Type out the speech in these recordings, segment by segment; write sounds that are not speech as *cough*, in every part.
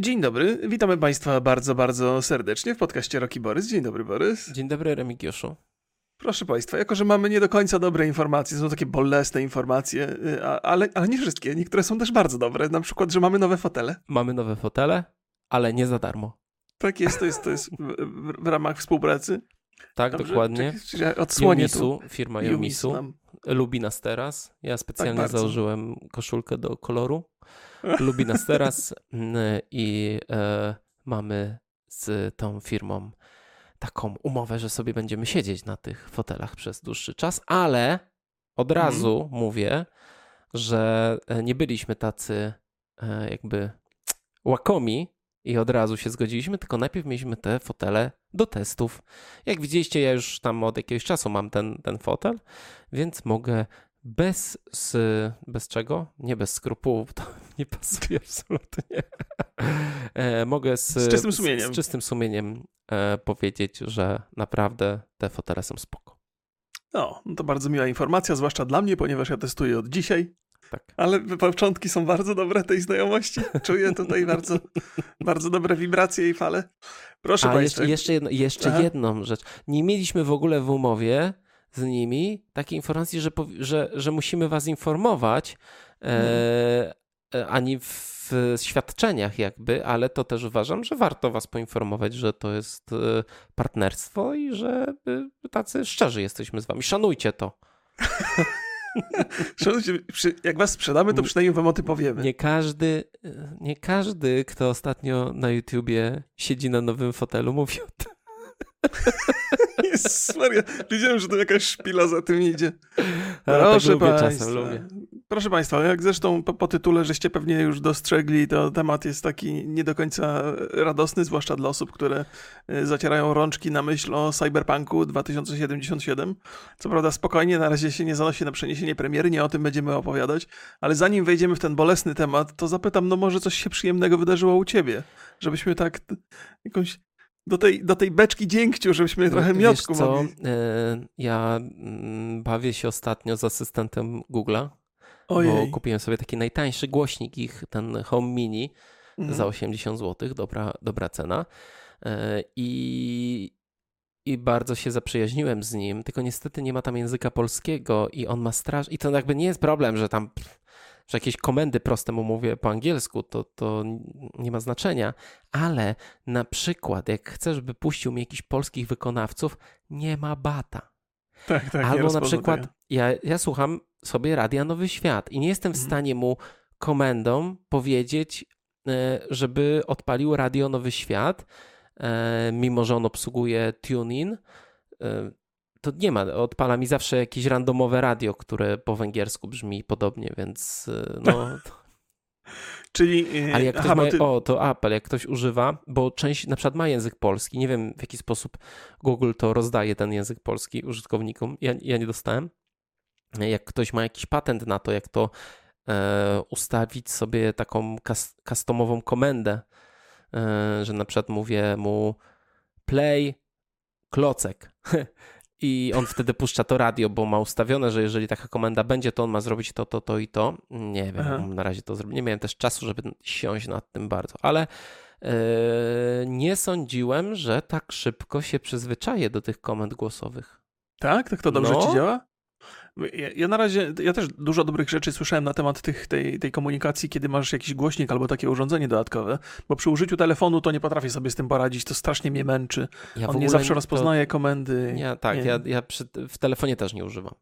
Dzień dobry, witamy Państwa bardzo, bardzo serdecznie w podcaście Roki Borys. Dzień dobry, Borys. Dzień dobry, Remigiuszu. Proszę Państwa, jako że mamy nie do końca dobre informacje, są takie bolesne informacje, y, ale, ale nie wszystkie, niektóre są też bardzo dobre, na przykład, że mamy nowe fotele. Mamy nowe fotele, ale nie za darmo. Tak jest, to jest, to jest w, w, ramach współpracy. Tak, Dobrze, dokładnie. Czekaj, odsłonię Yomisu, tu. firma Yomisu, lubi nas teraz. Ja specjalnie tak założyłem koszulkę do koloru. Lubi nas teraz mm, i e, mamy z tą firmą taką umowę, że sobie będziemy siedzieć na tych fotelach przez dłuższy czas, ale od mhm. razu mm. mówię, że e, nie byliśmy tacy e, jakby łakomi i od razu się zgodziliśmy, tylko najpierw mieliśmy te fotele do testów. Jak widzieliście, ja już tam od jakiegoś czasu mam ten, ten fotel, więc mogę bez, z, bez czego? Nie bez skrupułów, to *laughs* nie pasuje absolutnie. E, mogę z, z, czystym sumieniem, z, z czystym sumieniem e, powiedzieć, że naprawdę te fotele są spoko. No, to bardzo miła informacja, zwłaszcza dla mnie, ponieważ ja testuję od dzisiaj. Tak. Ale początki są bardzo dobre tej znajomości. Czuję tutaj bardzo, *laughs* bardzo dobre wibracje i fale. Proszę A Państwa. Jeszcze, jedno, jeszcze jedną rzecz. Nie mieliśmy w ogóle w umowie z nimi takiej informacji, że, że, że musimy was informować, e, e, ani w świadczeniach jakby, ale to też uważam, że warto was poinformować, że to jest e, partnerstwo i że e, tacy szczerzy jesteśmy z wami. Szanujcie to. *laughs* Szanujcie, jak was sprzedamy, to przynajmniej wam o tym powiemy. Nie każdy, nie każdy, kto ostatnio na YouTubie siedzi na nowym fotelu, mówi o tym. *laughs* Jezus Maria, wiedziałem, że to jakaś szpila za tym idzie. Proszę tak Państwa, lubię. proszę Państwa, jak zresztą po, po, tytule żeście pewnie już dostrzegli, to temat jest taki nie do końca radosny, zwłaszcza dla osób, które e, zacierają rączki na myśl o Cyberpunku 2077. Co prawda spokojnie, na razie się nie zanosi na przeniesienie premiery, nie o tym będziemy opowiadać, ale zanim wejdziemy w ten bolesny temat, to zapytam, no może coś się przyjemnego wydarzyło u Ciebie, żebyśmy tak jakąś do tej, do tej beczki dziękciu, żebyśmy trochę miotku co? mogli. E, ja mm, bawię się ostatnio z asystentem Google'a, bo kupiłem sobie taki najtańszy głośnik ich, ten Home Mini mhm. za 80 zł, dobra, dobra cena. E, I, I bardzo się zaprzyjaźniłem z nim, tylko niestety nie ma tam języka polskiego i on ma straż... I to jakby nie jest problem, że tam że jakieś komendy proste mu mówię po angielsku, to, to nie ma znaczenia, ale na przykład jak chcesz, by puścił mi jakichś polskich wykonawców, nie ma bata. Tak, tak, Albo na przykład ja, ja słucham sobie Radia Nowy Świat i nie jestem w mhm. stanie mu komendą powiedzieć, e, żeby odpalił Radio Nowy Świat, e, mimo że on obsługuje TuneIn e, to nie ma, odpala mi zawsze jakieś randomowe radio, które po węgiersku brzmi podobnie, więc y, no... *laughs* Czyli. Y, Ale jak ktoś aha, ma, ty... O, to Apple, jak ktoś używa, bo część na przykład ma język polski. Nie wiem w jaki sposób Google to rozdaje, ten język polski użytkownikom. Ja, ja nie dostałem. Jak ktoś ma jakiś patent na to, jak to e, ustawić sobie taką kas, customową komendę, e, że na przykład mówię mu play klocek *laughs* i on wtedy puszcza to radio, bo ma ustawione, że jeżeli taka komenda będzie, to on ma zrobić to, to, to i to. Nie wiem, Aha. na razie to zrobić. Nie miałem też czasu, żeby siąść nad tym bardzo, ale yy, nie sądziłem, że tak szybko się przyzwyczaję do tych komend głosowych. Tak? Tak to dobrze no, ci działa? Ja, ja, na razie, ja też dużo dobrych rzeczy słyszałem na temat tych, tej, tej komunikacji, kiedy masz jakiś głośnik albo takie urządzenie dodatkowe, bo przy użyciu telefonu to nie potrafię sobie z tym poradzić, to strasznie mnie męczy. Ja On nie zawsze rozpoznaje to... komendy. Ja, tak, nie. ja, ja przy, w telefonie też nie używam.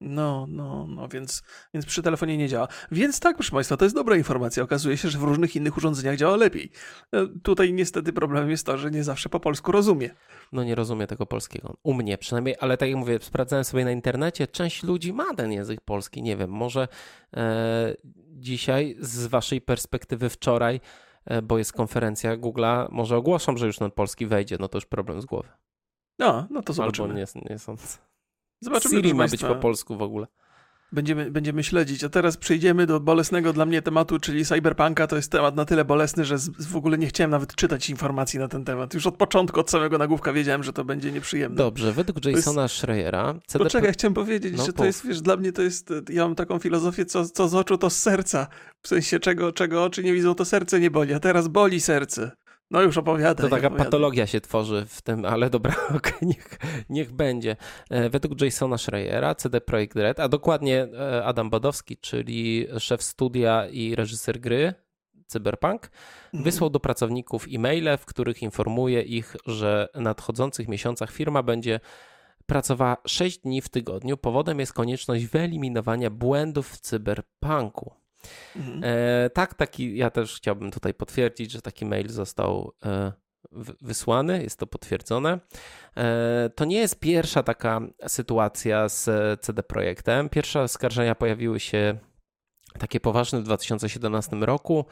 No, no, no, więc, więc przy telefonie nie działa. Więc tak, proszę Państwa, to jest dobra informacja. Okazuje się, że w różnych innych urządzeniach działa lepiej. E, tutaj niestety problemem jest to, że nie zawsze po polsku rozumie. No nie rozumie tego polskiego. U mnie przynajmniej, ale tak jak mówię, sprawdzałem sobie na internecie, część ludzi ma ten język polski. Nie wiem, może e, dzisiaj z Waszej perspektywy wczoraj, e, bo jest konferencja Google'a, może ogłoszą, że już ten polski wejdzie, no to już problem z głowy. No, no to zobaczymy. Albo nie, nie sądzę. Zobaczymy, Siri ma być po polsku w ogóle. Będziemy, będziemy śledzić. A teraz przejdziemy do bolesnego dla mnie tematu, czyli cyberpunka. To jest temat na tyle bolesny, że z, w ogóle nie chciałem nawet czytać informacji na ten temat. Już od początku, od samego nagłówka wiedziałem, że to będzie nieprzyjemne. Dobrze, według Jasona jest... Schreiera... CDP... Poczekaj, chciałem powiedzieć, no, że to jest, wiesz, dla mnie to jest, ja mam taką filozofię, co, co z oczu, to z serca. W sensie, czego, czego oczy nie widzą, to serce nie boli, a teraz boli serce. No już opowiadaj. To taka opowiadaj. patologia się tworzy w tym, ale dobra, *laughs* okay, niech, niech będzie. E, według Jasona Schreiera, CD Projekt Red, a dokładnie e, Adam Badowski, czyli szef studia i reżyser gry Cyberpunk, mhm. wysłał do pracowników e-maile, w których informuje ich, że w nadchodzących miesiącach firma będzie pracowała 6 dni w tygodniu. Powodem jest konieczność wyeliminowania błędów w cyberpunku. Mhm. E, tak, taki, ja też chciałbym tutaj potwierdzić, że taki mail został e, wysłany, jest to potwierdzone. E, to nie jest pierwsza taka sytuacja z CD Projektem. Pierwsze oskarżenia pojawiły się takie poważne w 2017 roku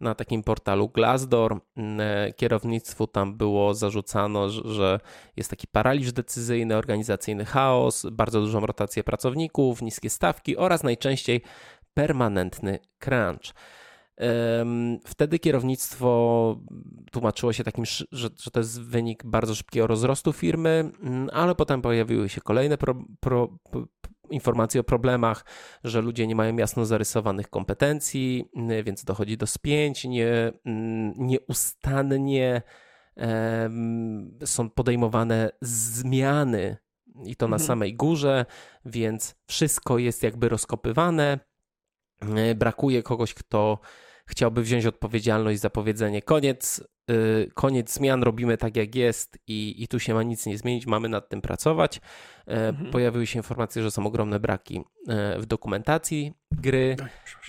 na takim portalu Glassdoor. E, kierownictwu tam było zarzucano, że jest taki paraliż decyzyjny, organizacyjny chaos, bardzo dużą rotację pracowników, niskie stawki oraz najczęściej permanentny crunch. Wtedy kierownictwo tłumaczyło się takim, że, że to jest wynik bardzo szybkiego rozrostu firmy, mm, ale potem pojawiły się kolejne pro, pro, pro, informacje o problemach, że ludzie nie mają jasno zarysowanych kompetencji, mm, więc dochodzi do spięć, nie, mm, nieustannie są podejmowane zmiany i to na mhm. samej górze, więc wszystko jest jakby rozkopywane brakuje kogoś, kto chciałby wziąć odpowiedzialność za powiedzenie koniec, yy, koniec zmian, robimy tak jak jest i, i tu się ma nic nie zmienić, mamy nad tym pracować. E, mhm. Pojawiły się informacje, że są ogromne braki w dokumentacji gry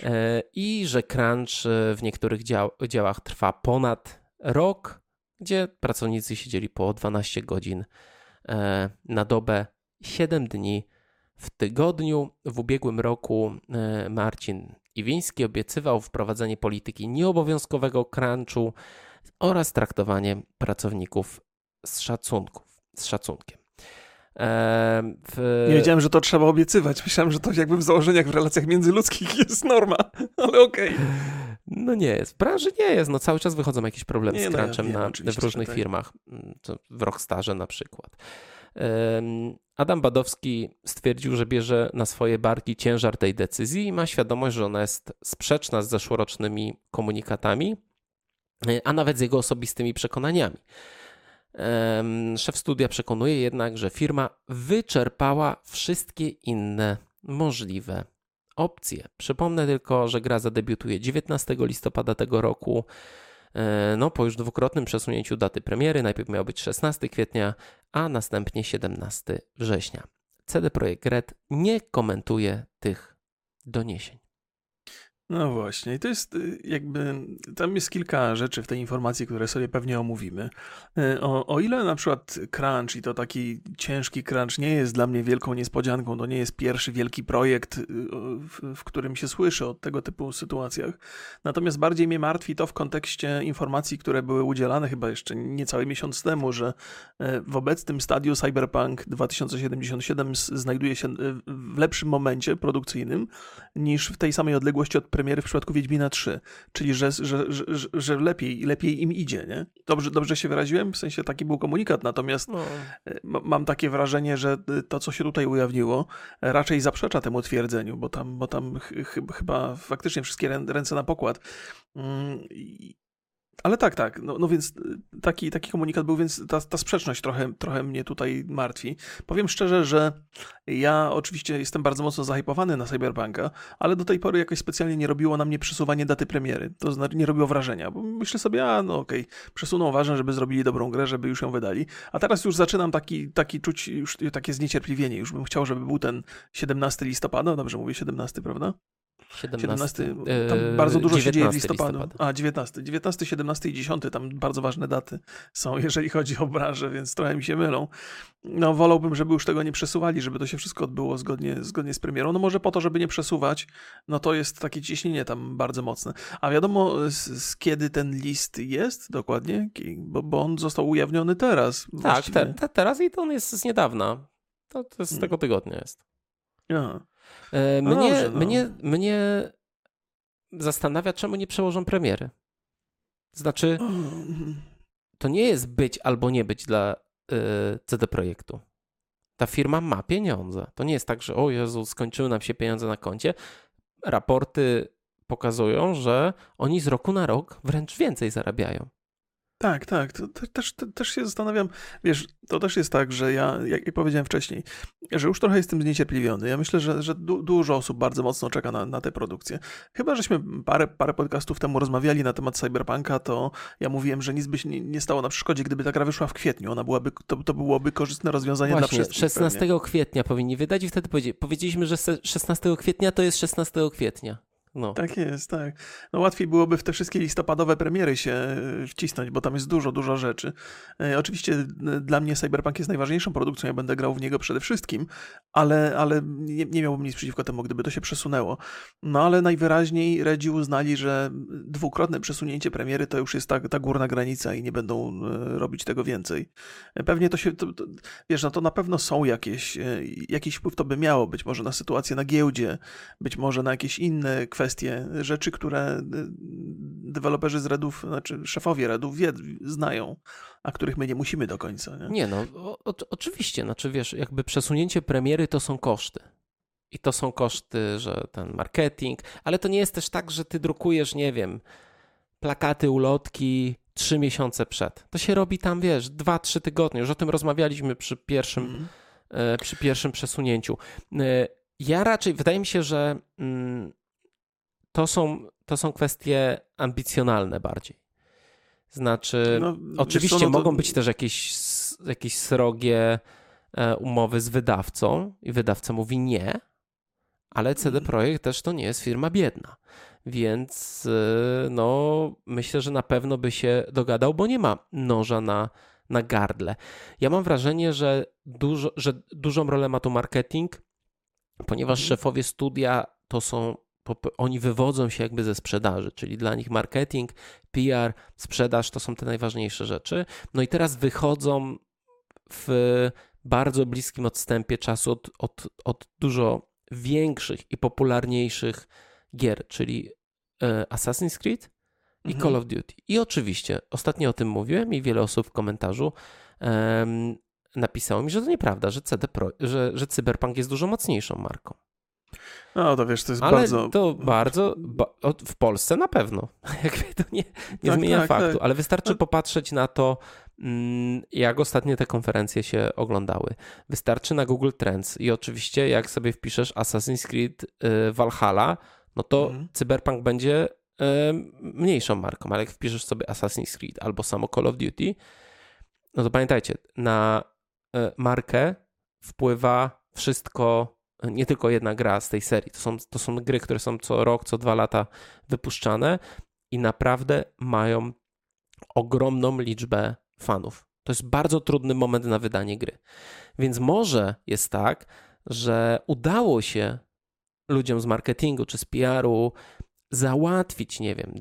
e, i że crunch w niektórych dział działach trwa ponad rok, gdzie pracownicy siedzieli po 12 godzin e, na dobę, 7 dni w tygodniu w ubiegłym roku e, Marcin Iwiński obiecywał wprowadzenie polityki nieobowiązkowego crunchu oraz traktowanie pracowników z, szacunków, z szacunkiem. E, w... Nie wiedziałem, że to trzeba obiecywać. Myślałem, że to jakby w założeniach w relacjach międzyludzkich *laughs* jest norma, ale okej. Okay. No nie jest. W branży nie jest. No cały czas wychodzą jakieś problemy nie, z crunchem no, ja na, w różnych firmach. Mm, w Rockstarze na przykład. Adam Badowski stwierdził, że bierze na swoje barki ciężar tej decyzji i ma świadomość, że ona jest sprzeczna z zeszłorocznymi komunikatami, a nawet z jego osobistymi przekonaniami. Szef studia przekonuje jednak, że firma wyczerpała wszystkie inne możliwe opcje. Przypomnę tylko, że gra zadebiutuje 19 listopada tego roku. E, no, po już dwukrotnym przesunięciu daty premiery, najpierw miał być 16 kwietnia, a następnie 17 września. CD Projekt Red nie komentuje tych doniesień. No właśnie, i to jest y, jakby, tam jest kilka rzeczy w tej informacji, które sobie pewnie omówimy. Y, o, o ile na przykład crunch i to taki ciężki crunch nie jest dla mnie wielką niespodzianką, to nie jest pierwszy wielki projekt, y, w, w którym się słyszy o tego typu sytuacjach. Natomiast bardziej mnie martwi to w kontekście informacji, które były udzielane chyba jeszcze niecały miesiąc temu, że w obecnym stadium Cyberpunk 2077 znajduje się w lepszym momencie produkcyjnym niż w tej samej odległości od premiery w przypadku Wiedźmina 3, czyli że, że, że, że lepiej, lepiej im idzie, nie? Dobrze, dobrze się wyraziłem? W sensie taki był komunikat, natomiast no. E, mam takie wrażenie, że to, co się tutaj ujawniło, raczej zaprzecza temu twierdzeniu, bo tam, bo tam ch ch chyba faktycznie wszystkie ręce na pokład. Ale tak, tak. No, no więc y, taki, taki komunikat był, więc ta, ta sprzeczność trochę, trochę mnie tutaj martwi. Powiem szczerze, że ja oczywiście jestem bardzo mocno zahypowany na Cyberpunka, ale do tej pory jakoś specjalnie nie robiło na mnie przesuwanie daty premiery. To znaczy nie robiło wrażenia, bo myślę sobie, a no okej, okay, przesuną ważne, żeby zrobili dobrą grę, żeby już ją wydali. A teraz już zaczynam taki, taki czuć już takie zniecierpliwienie. Już bym chciał, żeby był ten 17 listopada, dobrze mówię 17, prawda? 17. 17 tam bardzo dużo się dzieje w listopadu. Listopada. A, 19. 19, 17 i 10, tam bardzo ważne daty są, *laughs* jeżeli chodzi o branżę, więc trochę mi się mylą. No, wolałbym, żeby już tego nie przesuwali, żeby to się wszystko odbyło zgodnie, zgodnie z premierą. No może po to, żeby nie przesuwać, no to jest takie ciśnienie tam bardzo mocne. A wiadomo, z, z kiedy ten list jest dokładnie? Bo, bo on został ujawniony teraz. Tak, te, te, teraz i to on jest z niedawna. To, to z hmm. tego tygodnia jest. Aha. E, mnie, Dobrze, no. mnie, mnie zastanawia, czemu nie przełożą premiery. Znaczy, to nie jest być albo nie być dla y, CD Projektu. Ta firma ma pieniądze. To nie jest tak, że o Jezu, skończyły nam się pieniądze na koncie. Raporty pokazują, że oni z roku na rok wręcz więcej zarabiają. Tak, tak. To, też, też się zastanawiam. Wiesz, to też jest tak, że ja, jak, powiedziałem wcześniej, że już trochę jestem zniecierpliwiony. Ja myślę, że, że du, dużo osób bardzo mocno czeka na, na tę produkcję. Chyba, żeśmy parę, parę podcastów temu rozmawiali na temat Cyberpunka, to ja mówiłem, że nic by się nie, nie stało na przeszkodzie, gdyby ta gra wyszła w kwietniu. Ona byłaby, to, to byłoby korzystne rozwiązanie Właśnie, dla wszystkich. 16 pewnie. kwietnia powinni wydać i wtedy powiedzieliśmy, że 16 kwietnia to jest 16 kwietnia. No. Tak jest, tak. No łatwiej byłoby w te wszystkie listopadowe premiery się e, wcisnąć, bo tam jest dużo, dużo rzeczy. E, oczywiście e, dla mnie Cyberpunk jest najważniejszą produkcją, ja będę grał w niego przede wszystkim, ale, ale nie, nie miałbym nic przeciwko temu, gdyby to się przesunęło. No ale najwyraźniej Redzi uznali, że dwukrotne przesunięcie premiery to już jest ta, ta górna granica i nie będą robić tego więcej. Pewnie to się, to, to, wiesz, no to na pewno są jakieś, jakiś wpływ to by miało, być może na sytuację na giełdzie, być może na jakieś inne kwestie, kwestie, rzeczy, które y, deweloperzy z Redów, znaczy szefowie Redów wie, znają, a których my nie musimy do końca. Nie, nie no, o, oczywiście, znaczy wiesz, jakby przesunięcie premiery to są koszty. I to są koszty, że ten marketing, ale to nie jest też tak, że ty drukujesz, nie wiem, plakaty, ulotki trzy miesiące przed. To się robi tam, wiesz, dwa, trzy tygodnie. Już o tym rozmawialiśmy przy pierwszym, mm. przy pierwszym przesunięciu. E, ja raczej, wydaje mi się, że mm, to są, to są kwestie ambicjonalne bardziej. Znaczy, no, oczywiście co, no to... mogą być też jakieś, jakieś srogie e, umowy z wydawcą i wydawca mówi nie, ale CD mhm. Projekt też to nie jest firma biedna. Więc e, no, myślę, że na pewno by się dogadał, bo nie ma noża na, na gardle. Ja mam wrażenie, że, dużo, że dużą rolę ma tu marketing, ponieważ mhm. szefowie studia to są oni wywodzą się jakby ze sprzedaży, czyli dla nich marketing, PR, sprzedaż to są te najważniejsze rzeczy. No i teraz wychodzą w bardzo bliskim odstępie czasu od, od, od dużo większych i popularniejszych gier, czyli e, Assassin's Creed i mhm. Call of Duty. I oczywiście, ostatnio o tym mówiłem i wiele osób w komentarzu um, napisało mi, że to nieprawda, że, CD Pro, że, że Cyberpunk jest dużo mocniejszą marką. No to wiesz, to jest Ale bardzo... to bardzo, ba, w Polsce na pewno, *laughs* jakby to nie, nie tak, zmienia tak, faktu, tak. ale wystarczy no. popatrzeć na to, mm, jak ostatnio te konferencje się oglądały. Wystarczy na Google Trends i oczywiście jak sobie wpiszesz Assassin's Creed y, Valhalla, no to mhm. Cyberpunk będzie y, mniejszą marką, ale jak wpiszesz sobie Assassin's Creed albo samo Call of Duty, no to pamiętajcie, na y, markę wpływa wszystko nie tylko jedna gra z tej serii. To są, to są gry, które są co rok, co dwa lata wypuszczane i naprawdę mają ogromną liczbę fanów. To jest bardzo trudny moment na wydanie gry. Więc może jest tak, że udało się ludziom z marketingu czy z PR-u załatwić, nie wiem,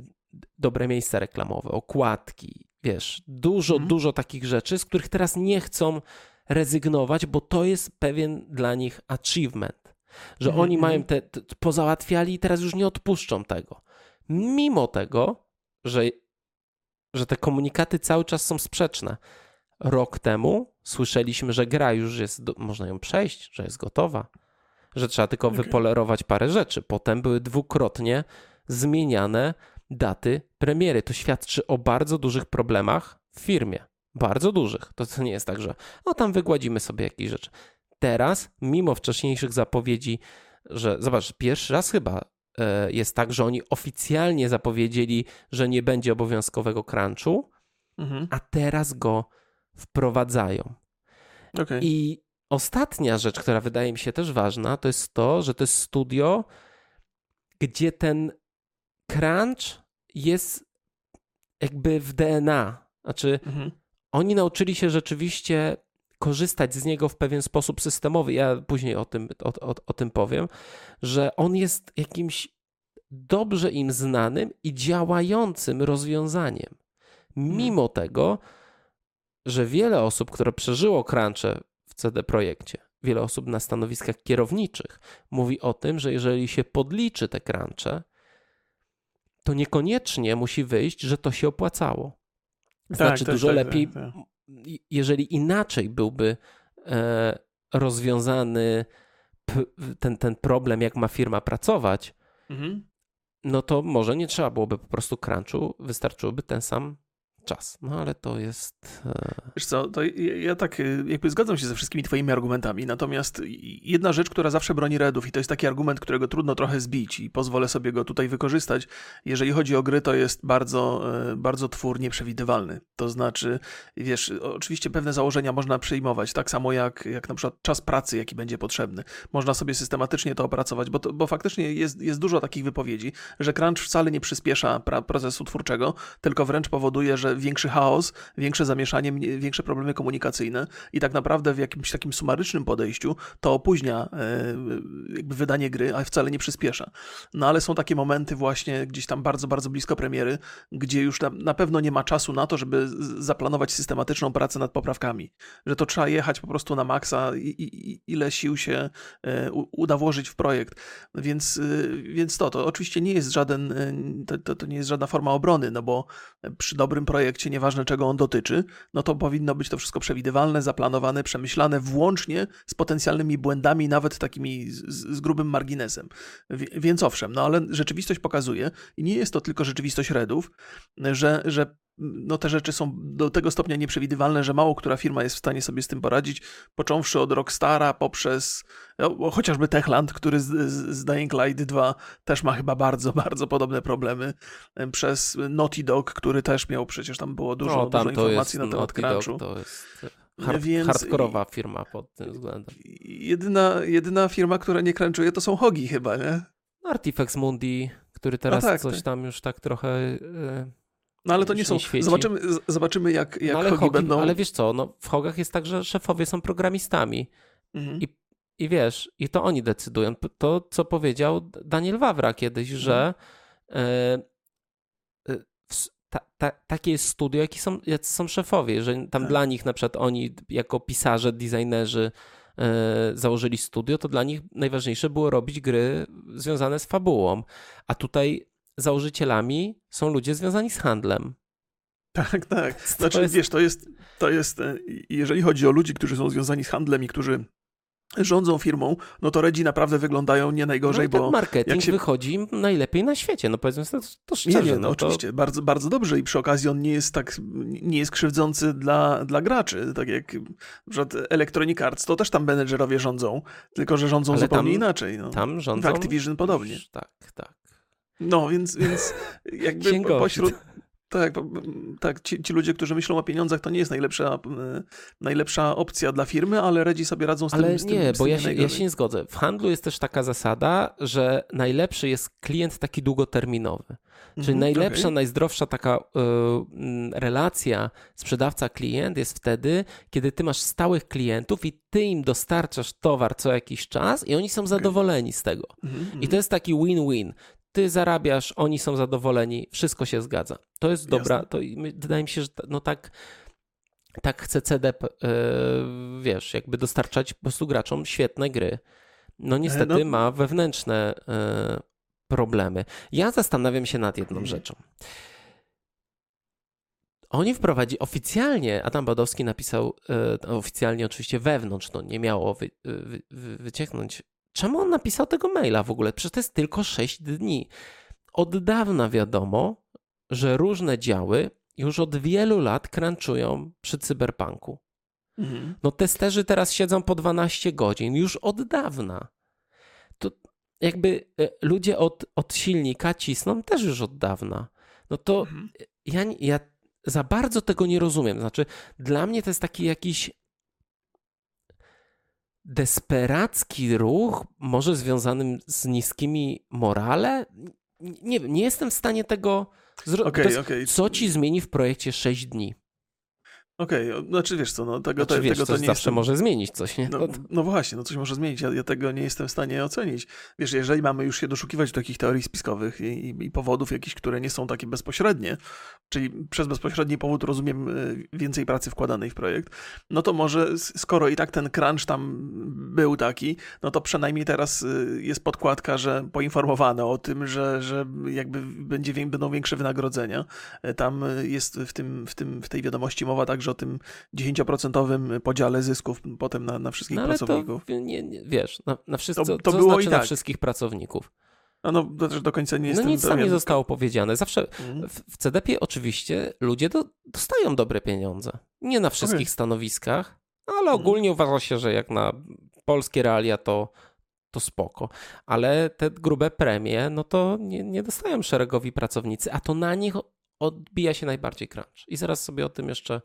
dobre miejsca reklamowe, okładki, wiesz, dużo, mhm. dużo takich rzeczy, z których teraz nie chcą rezygnować, bo to jest pewien dla nich achievement, że mm -hmm. oni mają te, te, pozałatwiali i teraz już nie odpuszczą tego. Mimo tego, że, że te komunikaty cały czas są sprzeczne. Rok temu słyszeliśmy, że gra już jest, do, można ją przejść, że jest gotowa, że trzeba tylko okay. wypolerować parę rzeczy. Potem były dwukrotnie zmieniane daty premiery. To świadczy o bardzo dużych problemach w firmie. Bardzo dużych. To, to nie jest tak, że o tam wygładzimy sobie jakieś rzeczy. Teraz, mimo wcześniejszych zapowiedzi, że zobacz, pierwszy raz chyba e, jest tak, że oni oficjalnie zapowiedzieli, że nie będzie obowiązkowego crunchu, mhm. a teraz go wprowadzają. Okay. I ostatnia rzecz, która wydaje mi się też ważna, to jest to, że to jest studio, gdzie ten crunch jest jakby w DNA. Znaczy, mhm oni nauczyli się rzeczywiście korzystać z niego w pewien sposób systemowy. Ja później o tym, o, o, o tym powiem, że on jest jakimś dobrze im znanym i działającym rozwiązaniem. Mimo hmm. tego, że wiele osób, które przeżyło crunche w CD Projekcie, wiele osób na stanowiskach kierowniczych mówi o tym, że jeżeli się podliczy te crunche, to niekoniecznie musi wyjść, że to się opłacało. Tak, znaczy, tak, dużo tak, lepiej, tak, tak. jeżeli inaczej byłby e, rozwiązany ten, ten problem, jak ma firma pracować, mhm. no to może nie trzeba byłoby po prostu crunchu, wystarczyłoby ten sam czas. No ale to jest. E, Wiesz co, to ja tak e, jakby zgadzam się ze wszystkimi Twoimi argumentami. Natomiast jedna rzecz, która zawsze broni Redów, i to jest taki argument, którego trudno trochę zbić, i pozwolę sobie go tutaj wykorzystać. Jeżeli chodzi o gry, to jest bardzo, e, bardzo twór nieprzewidywalny. To znaczy, wiesz, oczywiście pewne założenia można przyjmować, tak samo jak, jak na przykład czas pracy, jaki będzie potrzebny. Można sobie systematycznie to opracować, bo, to, bo faktycznie jest, jest dużo takich wypowiedzi, że crunch wcale nie przyspiesza procesu twórczego, tylko wręcz powoduje, że większy chaos, większe zamieszanie, większe problemy komunikacyjne i tak naprawdę w jakimś takim sumarycznym podejściu to opóźnia e, jakby wydanie gry, a wcale nie przyspiesza. No ale są takie momenty właśnie gdzieś tam bardzo, bardzo blisko premiery, gdzie już na pewno nie ma czasu na to, żeby zaplanować systematyczną pracę nad poprawkami. Że to trzeba jechać po prostu na maksa i, i ile sił się e, uda włożyć w projekt. Więc, e, więc to, to oczywiście nie jest żaden, to, to, to nie jest żadna forma obrony, no bo przy dobrym projekcie projekcie, nieważne czego on dotyczy, no to powinno być to wszystko przewidywalne, zaplanowane, przemyślane, włącznie z potencjalnymi błędami, nawet takimi z, z grubym marginesem. Więc owszem, no ale rzeczywistość pokazuje, i nie jest to tylko rzeczywistość Redów, że, że no te rzeczy są do tego stopnia nieprzewidywalne, że mało która firma jest w stanie sobie z tym poradzić, począwszy od Rockstara poprzez no, chociażby Techland, który z, z Dying Light 2 też ma chyba bardzo, *laughs* bardzo podobne problemy, przez Naughty Dog, który też miał przecież tam było dużo, no, tam dużo informacji na temat crunchu. To jest hard, Więc hardkorowa firma pod tym względem. Jedyna, jedyna firma, która nie crunchuje to są Hogi chyba, nie? Artifex Mundi, który teraz tak, coś tak. tam już tak trochę... Yy no ale to nie są. Nie zobaczymy, zobaczymy jak, jak no, ale hogi, będą. Ale wiesz co, no, w hogach jest tak, że szefowie są programistami. Mhm. I, I wiesz, i to oni decydują. To, co powiedział Daniel Wawra kiedyś, mhm. że e, ta, ta, takie jest studio, jakie są, jacy są szefowie, że tam tak. dla nich na przykład oni jako pisarze, designerzy e, założyli studio, to dla nich najważniejsze było robić gry związane z fabułą. A tutaj założycielami są ludzie związani z handlem. Tak, tak. *laughs* Znaczy, to jest... wiesz, to jest, to jest, e, jeżeli chodzi o ludzi, którzy są związani z handlem i którzy rządzą firmą, no to Redzi naprawdę wyglądają nie najgorzej, no bo... marketing się... wychodzi najlepiej na świecie, no powiedzmy to, to szczerze. Nie, nie, no, no to... oczywiście, bardzo, bardzo dobrze i przy okazji on nie jest tak, nie jest krzywdzący dla, dla graczy, tak jak na Electronic Arts, to też tam menedżerowie rządzą, tylko że rządzą Ale zupełnie tam, inaczej. No. Tam rządzą... W Activision podobnie. Tak, tak. No, więc, więc *laughs* jakby Księgowit. pośród... Tak, tak ci, ci, ludzie, którzy myślą o pieniądzach, to nie jest najlepsza, e, najlepsza opcja dla firmy, ale Redzi sobie radzą z ale tym. Ale nie, tym, bo ja się, ja się, nie zgodzę. W handlu jest też taka zasada, że najlepszy jest klient taki długoterminowy. Czyli mm, najlepsza, okay. najzdrowsza taka y, relacja sprzedawca-klient jest wtedy, kiedy ty masz stałych klientów i ty im dostarczasz towar co jakiś czas i oni są okay. zadowoleni z tego. Mm, I mhm. to jest taki win-win ty zarabiasz, oni są zadowoleni, wszystko się zgadza. To jest dobra, to wydaje mi się, że no tak, tak chce CDP, yy, wiesz, jakby dostarczać po prostu graczom świetne gry. No niestety no. ma wewnętrzne yy, problemy. Ja zastanawiam się nad jedną rzeczą. Oni wprowadzi oficjalnie, Adam Badowski napisał, oficjalnie oczywiście wewnątrz, no nie miało wy, wy, wy, wycieknąć Czemu on napisał tego maila w ogóle? Przecież to jest tylko 6 dni. Od dawna wiadomo, że różne działy już od wielu lat crunchują przy cyberpunku. Mhm. No testerzy teraz siedzą po 12 godzin, już od dawna. To jakby e, ludzie od, od silnika cisną też już od dawna. No to mhm. ja, ja za bardzo tego nie rozumiem. Znaczy, dla mnie to jest taki jakiś desperacki ruch, może związanym z niskimi morale? Nie nie jestem w stanie tego zrobić. Okay, okay. Co ci zmieni w projekcie 6 dni? Okej, okay, znaczy wiesz co, no tego, znaczy, te, wiesz, tego to nie zawsze jestem... może zmienić coś, nie? No, no, właśnie, no coś może zmienić, ja, ja, tego nie jestem w stanie ocenić. Wiesz, jeżeli mamy już się doszukiwać takich teorii spiskowych i, i, i powodów jakichś, które nie są takie bezpośrednie, czyli przez bezpośredni powód rozumiem y, więcej pracy wkładanej w projekt, no to może skoro i tak ten crunch tam był taki, no to przynajmniej teraz y, jest podkładka, że poinformowano o tym, że, że jakby będzie, będą większe wynagrodzenia. E, tam jest w, tym, w, tym, w tej wiadomości mowa także o tym 10% podziale zysków potem na, na wszystkich no, pracowników. To, nie, nie, wiesz, na, na wszystko, to, to było znaczy i tak. na wszystkich pracowników? No, no to też do końca nie jest. No nic tam nie zostało powiedziane. Zawsze mhm. w, w CDP oczywiście ludzie do, dostają dobre pieniądze. Nie na wszystkich okay. stanowiskach, ale mhm. ogólnie mhm. uważa się, że jak na polskie realia to, to spoko. Ale te grube premie, no to nie, nie dostają szeregowi pracownicy, a to na nich odbija się najbardziej crunch. I zaraz sobie o tym jeszcze,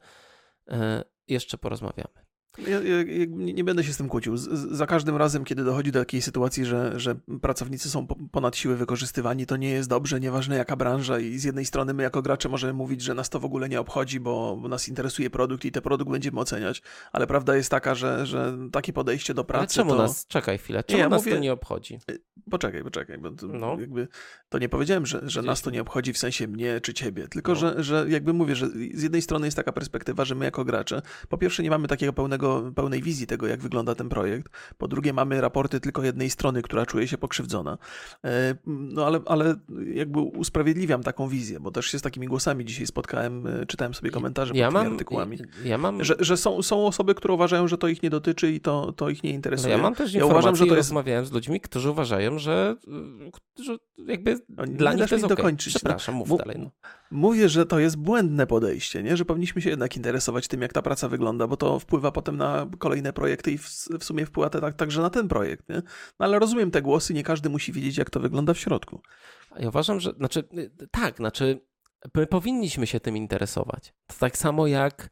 jeszcze porozmawiamy. Ja, ja, ja, nie będę się z tym kłócił. Z, za każdym razem, kiedy dochodzi do takiej sytuacji, że, że pracownicy są ponad siły wykorzystywani, to nie jest dobrze, nieważne jaka branża. I z jednej strony my jako gracze możemy mówić, że nas to w ogóle nie obchodzi, bo, bo nas interesuje produkt i ten produkt będziemy oceniać. Ale prawda jest taka, że, że takie podejście do pracy. Ale czemu to... nas, czekaj chwilę, czemu nie, nas mówię... to nie obchodzi? Y, poczekaj, poczekaj, bo to, no. jakby to nie powiedziałem, że, że nas to nie obchodzi w sensie mnie czy ciebie, tylko no. że, że jakby mówię, że z jednej strony jest taka perspektywa, że my jako gracze, po pierwsze nie mamy takiego pełnego pełnej wizji tego, jak wygląda ten projekt. Po drugie, mamy raporty tylko jednej strony, która czuje się pokrzywdzona. E, no ale, ale jakby usprawiedliwiam taką wizję, bo też się z takimi głosami dzisiaj spotkałem, e, czytałem sobie komentarze ja pod tymi mam, artykułami. Ja mam... Że, że są, są osoby, które uważają, że to ich nie dotyczy i to, to ich nie interesuje. No ja mam też ja uważam, że to jest... rozmawiałem z ludźmi, którzy uważają, że, że jakby no, dla nich to jest okay. dokończyć. No. Przepraszam, no. mów dalej. No. Mówię, że to jest błędne podejście, nie? że powinniśmy się jednak interesować tym, jak ta praca wygląda, bo to wpływa potem na kolejne projekty i w, w sumie wpływa to tak, także na ten projekt. Nie? No ale rozumiem te głosy, nie każdy musi wiedzieć, jak to wygląda w środku. Ja uważam, że znaczy, tak, znaczy my powinniśmy się tym interesować. To tak samo jak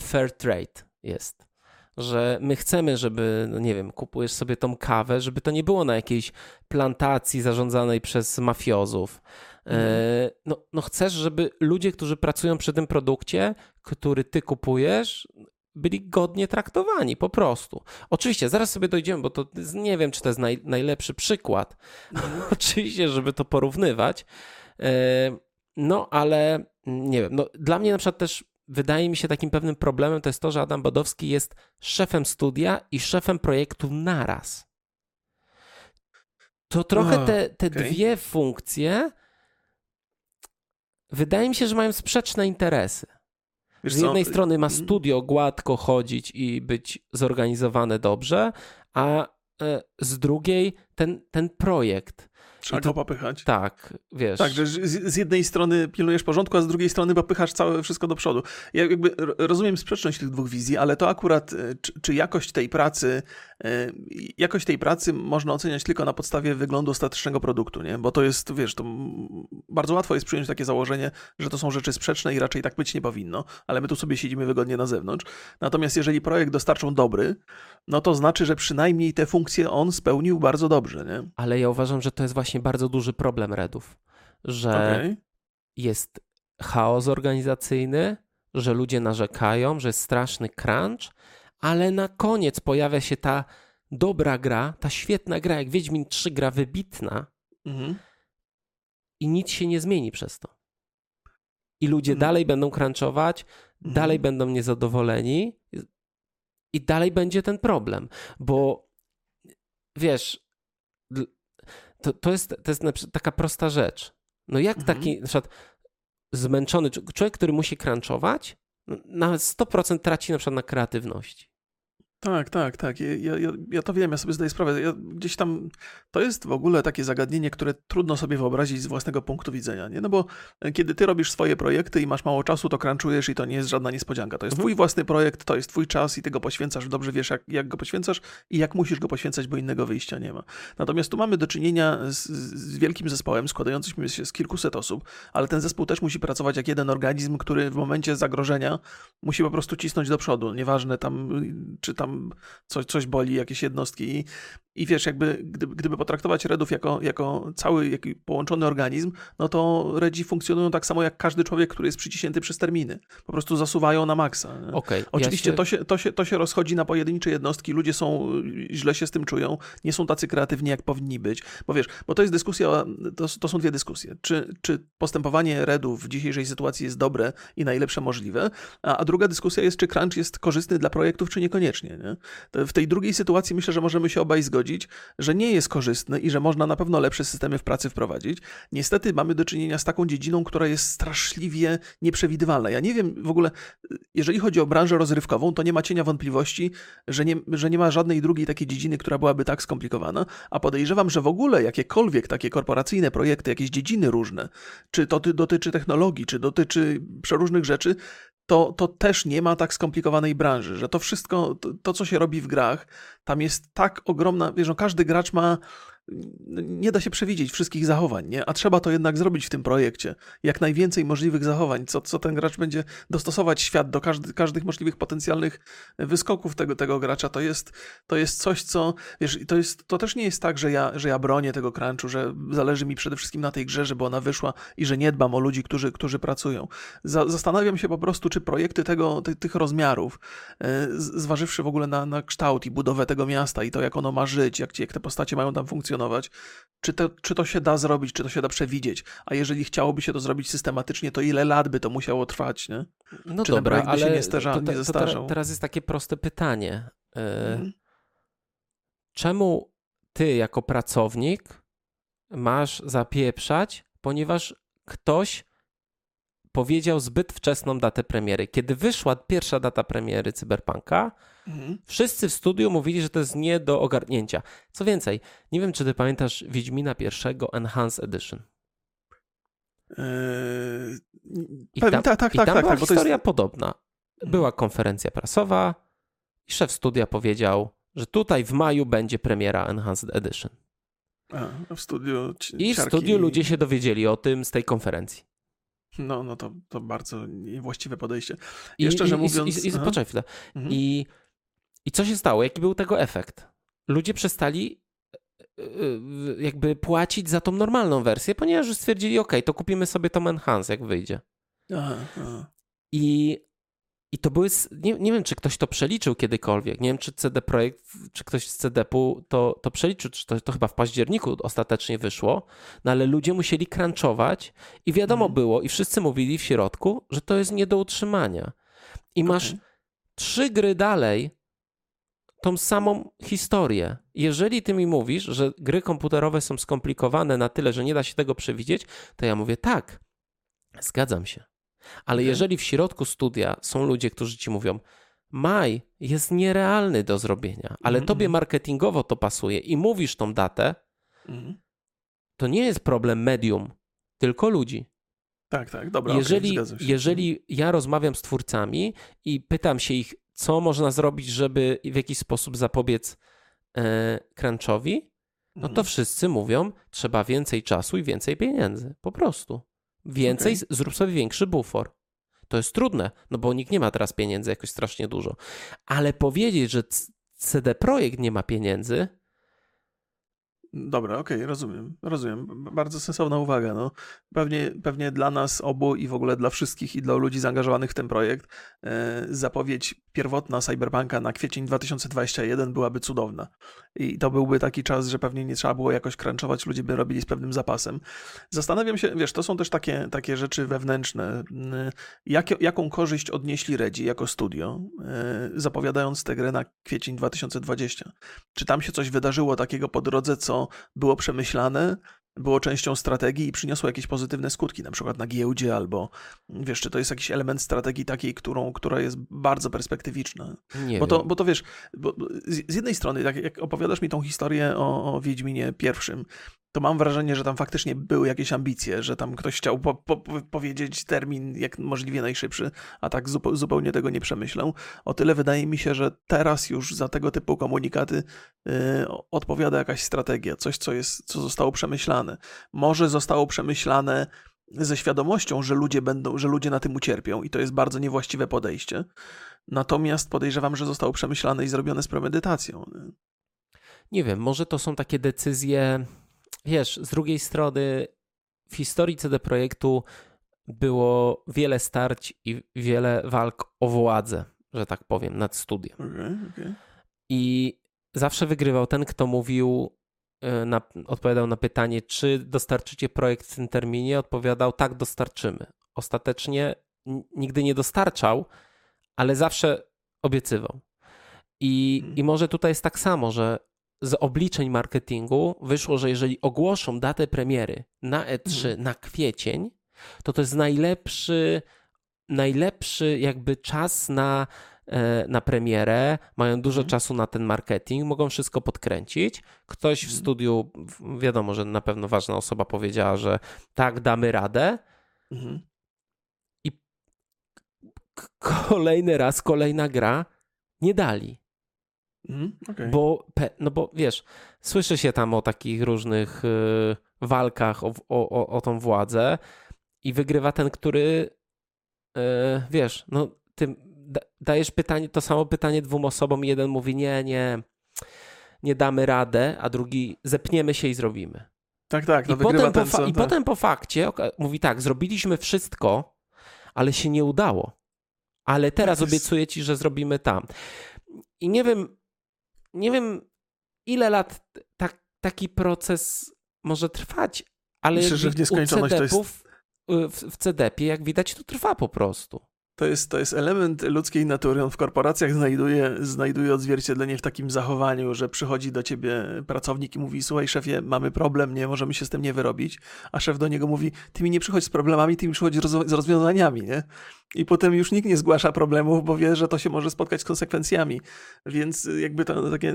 fair trade jest. Że my chcemy, żeby, no nie wiem, kupujesz sobie tą kawę, żeby to nie było na jakiejś plantacji zarządzanej przez mafiozów. E, no, no chcesz, żeby ludzie, którzy pracują przy tym produkcie, który ty kupujesz, byli godnie traktowani, po prostu. Oczywiście, zaraz sobie dojdziemy, bo to nie wiem, czy to jest naj, najlepszy przykład, mhm. *laughs* oczywiście, żeby to porównywać. E, no, ale nie wiem, no, dla mnie na przykład też wydaje mi się takim pewnym problemem to jest to, że Adam Bodowski jest szefem studia i szefem projektu naraz. To trochę te, te okay. dwie funkcje wydaje mi się, że mają sprzeczne interesy. Wiesz z jednej co? strony ma mm. studio gładko chodzić i być zorganizowane dobrze, a e, z drugiej ten, ten projekt. Trzeba to, go popychać. Tak, wiesz. Tak, że z, z, jednej strony pilnujesz porządku, a z drugiej strony popychasz całe wszystko do przodu. Ja jakby rozumiem sprzeczność tych dwóch wizji, ale to akurat, e, czy, czy jakość tej pracy E, jakość tej pracy można oceniać tylko na podstawie wyglądu ostatecznego produktu, nie? Bo to jest, wiesz, to bardzo łatwo jest przyjąć takie założenie, że to są rzeczy sprzeczne i raczej tak być nie powinno, ale my tu sobie siedzimy wygodnie na zewnątrz. Natomiast jeżeli projekt dostarczą dobry, no to znaczy, że przynajmniej te funkcje on spełnił bardzo dobrze, nie? Ale ja uważam, że to jest właśnie bardzo duży problem Redów, że okay. jest chaos organizacyjny, że ludzie narzekają, że jest straszny crunch, ale na koniec pojawia się ta dobra gra, ta świetna gra, jak Wiedźmin 3 gra wybitna mhm. i nic się nie zmieni przez to. I ludzie mhm. dalej będą crunchować, mhm. dalej będą niezadowoleni i dalej będzie ten problem, bo wiesz, to, to, jest, to jest taka prosta rzecz. No jak mhm. taki na przykład zmęczony człowiek, który musi crunchować, na 100% traci na przykład na kreatywności. Tak, tak, tak. Ja, ja, ja to wiem, ja sobie zdaję sprawę. Ja gdzieś tam to jest w ogóle takie zagadnienie, które trudno sobie wyobrazić z własnego punktu widzenia, nie? No bo e, kiedy ty robisz swoje projekty i masz mało czasu, to crunchujesz i to nie jest żadna niespodzianka. To jest mhm. twój własny projekt, to jest twój czas i ty go poświęcasz, dobrze wiesz, jak, jak go poświęcasz i jak musisz go poświęcać, bo innego wyjścia nie ma. Natomiast tu mamy do czynienia z, z wielkim zespołem składającym się z kilkuset osób, ale ten zespół też musi pracować jak jeden organizm, który w momencie zagrożenia musi po prostu cisnąć do przodu. Nieważne tam, czy tam tam coś, coś boli, jakieś jednostki. I, I wiesz, jakby gdyby, gdyby potraktować Redów jako, jako cały jaki połączony organizm, no to Redzi funkcjonują tak samo jak każdy człowiek, który jest przyciśnięty przez terminy. Po prostu zasuwają na maksa. Okay, Oczywiście ja się... To, się, to, się, to się rozchodzi na pojedyncze jednostki, ludzie są, źle się z tym czują, nie są tacy kreatywni, jak powinni być. Bo wiesz, bo to jest dyskusja, to, to są dwie dyskusje. Czy, czy postępowanie Redów w dzisiejszej sytuacji jest dobre i najlepsze możliwe, a, a druga dyskusja jest, czy crunch jest korzystny dla projektów, czy niekoniecznie. Nie? W tej drugiej sytuacji myślę, że możemy się obaj zgodzić, że nie jest korzystny i że można na pewno lepsze systemy w pracy wprowadzić. Niestety mamy do czynienia z taką dziedziną, która jest straszliwie nieprzewidywalna. Ja nie wiem w ogóle, jeżeli chodzi o branżę rozrywkową, to nie ma cienia wątpliwości, że nie, że nie ma żadnej drugiej takiej dziedziny, która byłaby tak skomplikowana, a podejrzewam, że w ogóle jakiekolwiek takie korporacyjne projekty, jakieś dziedziny różne, czy to dotyczy technologii, czy dotyczy przeróżnych rzeczy, to, to też nie ma tak skomplikowanej branży, że to wszystko, to, to, co się robi w grach, tam jest tak ogromna, wiesz, no każdy gracz ma nie da się przewidzieć wszystkich zachowań, nie? a trzeba to jednak zrobić w tym projekcie. Jak najwięcej możliwych zachowań, co, co ten gracz będzie dostosować świat do każdy, każdych możliwych potencjalnych wyskoków tego, tego gracza, to jest, to jest coś, co, wiesz, to, jest, to też nie jest tak, że ja, że ja bronię tego crunchu, że zależy mi przede wszystkim na tej grze, żeby ona wyszła i że nie dbam o ludzi, którzy, którzy pracują. Za, zastanawiam się po prostu, czy projekty tego, ty, tych rozmiarów, e, zważywszy w ogóle na, na kształt i budowę tego miasta i to, jak ono ma żyć, jak, jak te postacie mają tam funkcjonować, funkcjonować, czy to, czy to się da zrobić, czy to się da przewidzieć, a jeżeli chciałoby się to zrobić systematycznie, to ile lat by to musiało trwać, nie? No czy dobra, ale się nie, starza, to, to, nie? To teraz jest takie proste pytanie. E, mhm. Czemu ty jako pracownik masz zapieprzać, ponieważ ktoś powiedział zbyt wczesną datę premiery. Kiedy wyszła pierwsza data premiery Cyberpunka, mhm. wszyscy w studiu mówili, że to jest nie do ogarnięcia. Co więcej, nie wiem, czy ty pamiętasz Wiedźmina pierwszego Enhanced Edition. Eee, I tam, tak, tak, tak, i tam tak, była tak, historia jest... podobna. Mhm. Była konferencja prasowa i szef studia powiedział, że tutaj w maju będzie premiera Enhanced Edition. A, w studiu. I w studiu ludzie się dowiedzieli o tym z tej konferencji. No, no to, to bardzo niewłaściwe podejście. I, Jeszcze, że mówiąc... I, i, i poczekaj chwilę. Mhm. I, I co się stało? Jaki był tego efekt? Ludzie przestali e, e, jakby płacić za tą normalną wersję, ponieważ już stwierdzili, ok, to kupimy sobie tą Enhance, jak wyjdzie. Aha, aha. I i to były, nie, nie wiem, czy ktoś to przeliczył kiedykolwiek. Nie wiem, czy CD Projekt, czy ktoś z CDP-u to, to przeliczył, czy to, to chyba w październiku ostatecznie wyszło, no ale ludzie musieli crunchować i wiadomo mm. było, i wszyscy mówili w środku, że to jest nie do utrzymania. I okay. masz trzy gry dalej tą samą historię. Jeżeli ty mi mówisz, że gry komputerowe są skomplikowane na tyle, że nie da się tego przewidzieć, to ja mówię tak, zgadzam się. Ale okay. jeżeli w środku studia są ludzie, którzy ci mówią, maj jest nierealny do zrobienia, ale mm -hmm. tobie marketingowo to pasuje i mówisz tą datę, mm -hmm. to nie jest problem medium, tylko ludzi. Tak, tak, dobra. Jeżeli, okay, jeżeli ja rozmawiam z twórcami i pytam się ich, co można zrobić, żeby w jakiś sposób zapobiec e, crunchowi, no to mhm. wszyscy mówią, trzeba więcej czasu i więcej pieniędzy. Po prostu. Więcej, okay. zrób sobie większy bufor. To jest trudne, no bo nikt nie ma teraz pieniędzy jakoś strasznie dużo. Ale powiedzieć, że CD Projekt nie ma pieniędzy, Dobra, okej, okay, rozumiem, rozumiem. Bardzo sensowna uwaga. No. Pewnie, pewnie dla nas obu i w ogóle dla wszystkich i dla ludzi zaangażowanych w ten projekt e, zapowiedź pierwotna Cyberpunka na kwiecień 2021 byłaby cudowna. I to byłby taki czas, że pewnie nie trzeba było jakoś crunchować, ludzie by robili z pewnym zapasem. Zastanawiam się, wiesz, to są też takie, takie rzeczy wewnętrzne. Jak, jaką korzyść odnieśli Redzi jako studio, e, zapowiadając tę grę na kwiecień 2020? Czy tam się coś wydarzyło takiego po drodze, co było przemyślane, było częścią strategii i przyniosło jakieś pozytywne skutki, na przykład na giełdzie, albo wiesz, czy to jest jakiś element strategii takiej, którą, która jest bardzo perspektywiczna. Nie bo, to, bo to wiesz, bo z jednej strony, tak jak opowiadasz mi tą historię o, o Wiedźminie pierwszym, to mam wrażenie, że tam faktycznie były jakieś ambicje, że tam ktoś chciał po, po, powiedzieć termin jak możliwie najszybszy, a tak zupe, zupełnie tego nie przemyślał. O tyle wydaje mi się, że teraz już za tego typu komunikaty yy, odpowiada jakaś strategia, coś, co, jest, co zostało przemyślane. Może zostało przemyślane ze świadomością, że ludzie będą, że ludzie na tym ucierpią i to jest bardzo niewłaściwe podejście. Natomiast podejrzewam, że zostało przemyślane i zrobione z premedytacją. nie wiem, może to są takie decyzje, wiesz, z drugiej strony w historii CD Projektu było wiele starć i wiele walk o władzę, że tak powiem, nad studiem. Okay, okay. I zawsze wygrywał ten, kto mówił, e, na, odpowiadał na pytanie, czy dostarczycie projekt w tym terminie, odpowiadał, tak, dostarczymy. Ostatecznie nigdy nie dostarczał, ale zawsze obiecywał. I, hmm. I może tutaj jest tak samo, że z obliczeń marketingu wyszło, że jeżeli ogłoszą datę premiery na E3 hmm. na kwiecień, to to jest najlepszy, najlepszy jakby czas na, e, na premierę, mają dużo hmm. czasu na ten marketing, mogą wszystko podkręcić. Ktoś w studiu, wiadomo, że na pewno ważna osoba powiedziała, że tak, damy radę. I kolejny raz, kolejna gra nie dali. Mm, okay. Bo, no bo wiesz, słyszy się tam o takich różnych y, walkach o, o, o tą władzę i wygrywa ten, który y, wiesz, no ty dajesz pytanie, to samo pytanie dwóm osobom i jeden mówi nie, nie, nie damy radę, a drugi zepniemy się i zrobimy. Tak, tak. No I, potem po, co, I tak. potem po fakcie mówi tak, zrobiliśmy wszystko, ale się nie udało. Ale teraz tak obiecuję ci, że zrobimy tam. I nie wiem, nie wiem, ile lat tak, taki proces może trwać, ale Myślę, że w nieskończoność to jest... w, w CDP, jak widać, to trwa po prostu. To jest, to jest element ludzkiej natury. On w korporacjach znajduje, znajduje odzwierciedlenie w takim zachowaniu, że przychodzi do ciebie pracownik i mówi: Słuchaj, szefie, mamy problem, nie możemy się z tym nie wyrobić. A szef do niego mówi: Ty mi nie przychodź z problemami, ty mi przychodź z rozwiązaniami. Nie? I potem już nikt nie zgłasza problemów, bo wie, że to się może spotkać z konsekwencjami. Więc jakby to takie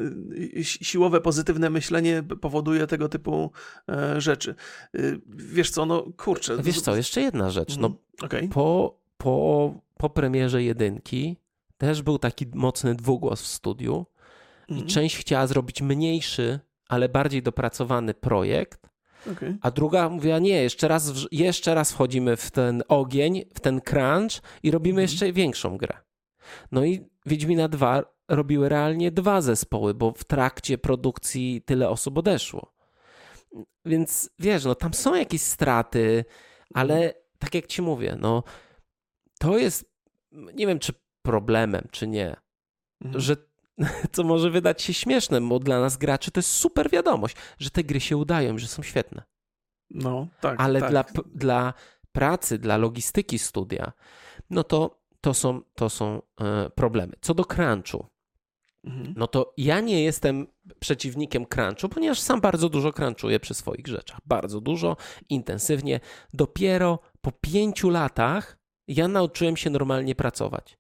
siłowe, pozytywne myślenie powoduje tego typu e, rzeczy. E, wiesz co, no kurczę. Wiesz co, jeszcze jedna rzecz. No, mhm, okay. po, po po premierze jedynki też był taki mocny dwugłos w studiu i mhm. część chciała zrobić mniejszy, ale bardziej dopracowany projekt, okay. a druga mówiła nie, jeszcze raz, jeszcze raz wchodzimy w ten ogień, w ten crunch i robimy mhm. jeszcze większą grę. No i Wiedźmina 2 robiły realnie dwa zespoły, bo w trakcie produkcji tyle osób odeszło. Więc wiesz, no tam są jakieś straty, ale mhm. tak jak ci mówię, no to jest nie wiem czy problemem, czy nie, mhm. że *laughs* co może wydać się śmieszne, bo dla nas graczy to jest super wiadomość, że te gry się udają, że są świetne. No, tak. Ale tak. Dla, dla pracy, dla logistyki studia, no to, to są, to są e, problemy. Co do crunchu, mhm. no to ja nie jestem przeciwnikiem crunchu, ponieważ sam bardzo dużo crunchuję przy swoich rzeczach. Bardzo dużo, intensywnie. Dopiero po pięciu latach ja nauczyłem się normalnie pracować.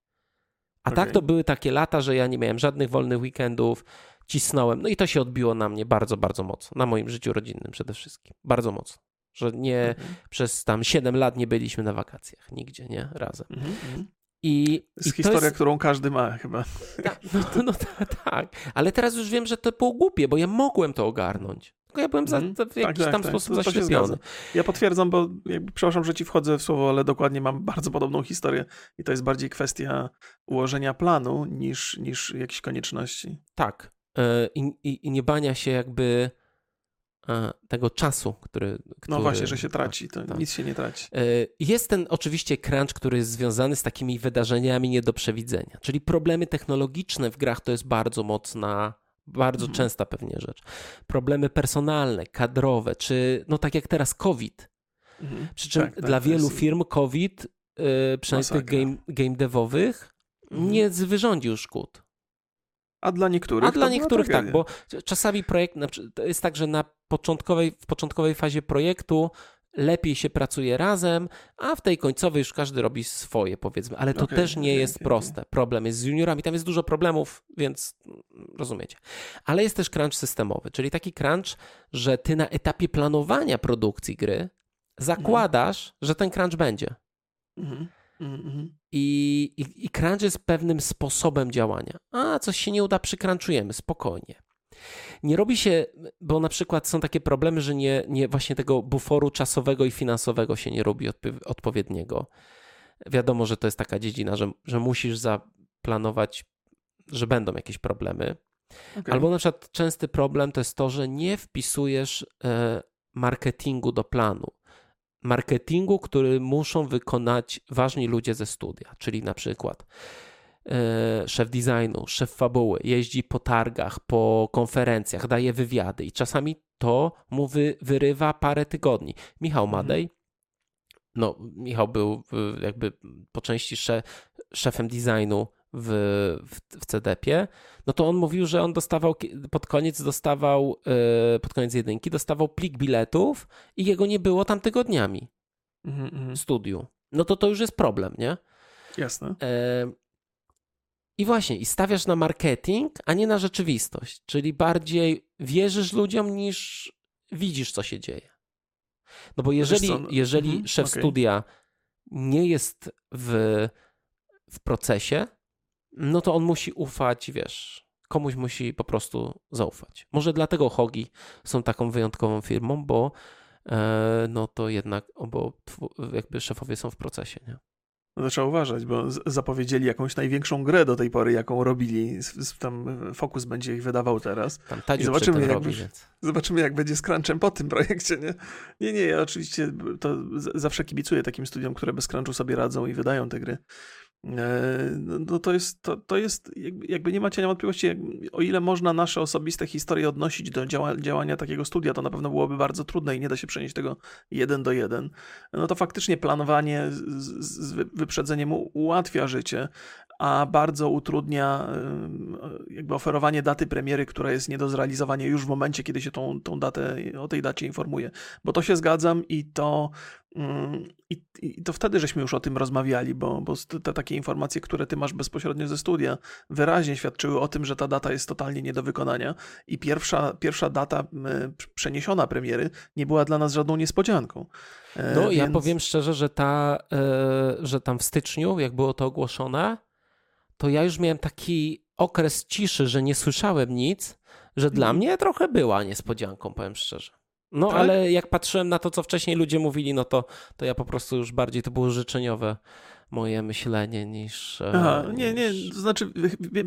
A okay. tak to były takie lata, że ja nie miałem żadnych wolnych weekendów, cisnąłem. No i to się odbiło na mnie bardzo, bardzo mocno. Na moim życiu rodzinnym przede wszystkim. Bardzo mocno. Że nie okay. przez tam 7 lat nie byliśmy na wakacjach nigdzie, nie? Razem. Mm -hmm. I, to jest i historia, to jest... którą każdy ma chyba. Tak, no, no, no tak, ale teraz już wiem, że to było głupie, bo ja mogłem to ogarnąć. Tylko ja byłem za, mm, w jakiś tak, tam tak, sposób tak. zaślepiony. Ja potwierdzam, bo jakby, przepraszam, że ci wchodzę w słowo, ale dokładnie mam bardzo podobną historię i to jest bardziej kwestia ułożenia planu niż, niż jakiejś konieczności. Tak. E, I, i, i nie bania się jakby e, tego czasu, który, który... No właśnie, że się traci, to tak. nic się nie traci. E, jest ten oczywiście crunch, który jest związany z takimi wydarzeniami nie do przewidzenia, czyli problemy technologiczne w grach to jest bardzo mocna bardzo mhm. częsta pewnie rzecz. Problemy personalne, kadrowe, czy no tak jak teraz COVID. Mhm. Przy czym tak, tak, dla wielu jest... firm COVID, yy, przynajmniej tych game, game devowych, mhm. nie wyrządził szkód. A dla niektórych? A dla niektórych tak, bo czasami projekt, to jest tak, że na początkowej, w początkowej fazie projektu lepiej się pracuje razem, a w tej końcowej już każdy robi swoje, powiedzmy. Ale to okay, też nie okay, jest okay, proste. Problem jest z juniorami, tam jest dużo problemów, więc rozumiecie. Ale jest też crunch systemowy, czyli taki crunch, że ty na etapie planowania produkcji gry zakładasz, mm. że ten crunch będzie. Mm. Mm, I, i, I crunch jest pewnym sposobem działania. A, coś się nie uda, przykrunchujemy, spokojnie. Nie robi się, bo na przykład są takie problemy, że nie, nie właśnie tego buforu czasowego i finansowego się nie robi odpowiedniego. Wiadomo, że to jest taka dziedzina, że, że musisz zaplanować, że będą jakieś problemy. Okay. Albo na przykład częsty problem to jest to, że nie wpisujesz e, marketingu do planu. Marketingu, który muszą wykonać ważni ludzie ze studia, czyli na przykład szef designu, szef fabuły, jeździ po targach, po konferencjach, daje wywiady i czasami to mu wy, wyrywa parę tygodni. Michał mhm. Madej, no Michał był jakby po części szefem designu w, w, w CDP-ie, no to on mówił, że on dostawał pod koniec dostawał, yy, pod koniec jedynki dostawał plik biletów i jego nie było tam tygodniami mm -hmm. studiu. No to to już jest problem, nie? Jasne. Yy, I właśnie, i stawiasz na marketing, a nie na rzeczywistość, czyli bardziej wierzysz ludziom niż widzisz, co się dzieje. No bo jeżeli, no, jeżeli mhm, szef okay. studia nie jest w, w procesie, no to on musi ufać, wiesz, komuś musi po prostu zaufać. Może dlatego Hogi są taką wyjątkową firmą, bo e, no to jednak, bo jakby szefowie są w procesie, nie? No to trzeba uważać, bo zapowiedzieli jakąś największą grę do tej pory, jaką robili. Tam Focus będzie ich wydawał teraz. Tam I zobaczymy, jak, robi, więc... zobaczymy, jak będzie z crunchem po tym projekcie, nie? Nie, nie, ja oczywiście to zawsze kibicuję takim studiom, które bez crunchu sobie radzą i wydają te gry. E, no, no to jest, to, to jest jakby nie ma cienia wątpliwości, o ile można nasze osobiste historie odnosić do działa, działania takiego studia, to na pewno byłoby bardzo trudne i nie da się przenieść tego jeden do jeden. No to faktycznie planowanie z, z wyprzedzeniem ułatwia życie, a bardzo utrudnia jakby oferowanie daty premiery, która jest nie do zrealizowania już w momencie, kiedy się tą, tą datę, o tej dacie informuje. Bo to się zgadzam i to, i, i to wtedy żeśmy już o tym rozmawiali, bo, bo te takie informacje, które ty masz bezpośrednio ze studia, wyraźnie świadczyły o tym, że ta data jest totalnie nie do wykonania i pierwsza, pierwsza data przeniesiona premiery nie była dla nas żadną niespodzianką. E, no, Więc... ja powiem szczerze, że ta, e, że tam w styczniu, jak było to ogłoszone, to ja już miałem taki okres ciszy, że nie słyszałem nic, że dla mhm. mnie trochę była niespodzianką, powiem szczerze. No tak? ale jak patrzyłem na to, co wcześniej ludzie mówili, no to, to ja po prostu już bardziej to było życzeniowe moje myślenie niż. E, Aha, nie, nie, to znaczy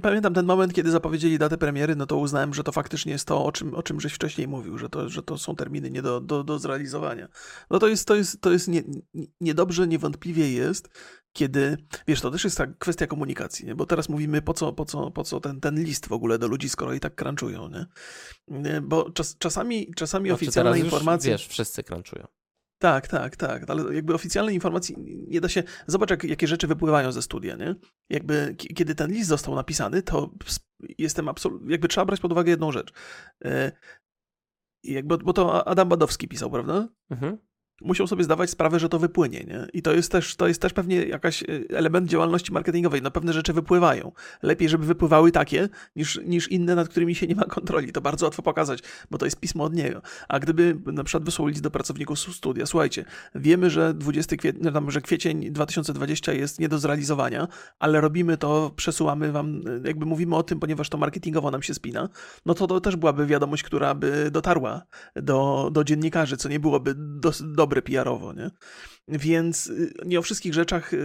pamiętam ten moment, kiedy zapowiedzieli datę premiery, no to uznałem, że to faktycznie jest to, o czym, o czym żeś wcześniej mówił, że to, że to są terminy nie do, do, do zrealizowania. No to jest, to jest, to jest nie, niedobrze, niewątpliwie jest, kiedy, wiesz, to też jest ta kwestia komunikacji, nie? bo teraz mówimy, po co, po co, po co ten, ten list w ogóle do ludzi, skoro i tak crunchują, nie? Bo czas, czasami, czasami znaczy oficjalne informacje... wiesz, wszyscy crunchują. Tak, tak, tak, ale jakby oficjalnej informacji nie da się. Zobacz, jak, jakie rzeczy wypływają ze studia, nie? Jakby kiedy ten list został napisany, to jestem absolutnie. Jakby trzeba brać pod uwagę jedną rzecz. E, jakby, bo to Adam Badowski pisał, prawda? Mhm musiał sobie zdawać sprawę, że to wypłynie, nie? I to jest też, to jest też pewnie jakaś e, element działalności marketingowej. No pewne rzeczy wypływają. Lepiej, żeby wypływały takie, niż, niż inne, nad którymi się nie ma kontroli. To bardzo łatwo pokazać, bo to jest pismo od niego. A gdyby na przykład wysłał list do pracowników studia, słuchajcie, wiemy, że 20 kwietnia, no że kwiecień 2020 jest nie do zrealizowania, ale robimy to, przesuwamy wam, e, jakby mówimy o tym, ponieważ to marketingowo nam się spina, no to to też byłaby wiadomość, która by dotarła do, do dziennikarzy, co nie byłoby do, do dobre PR-owo, nie? Więc y, nie o wszystkich rzeczach y,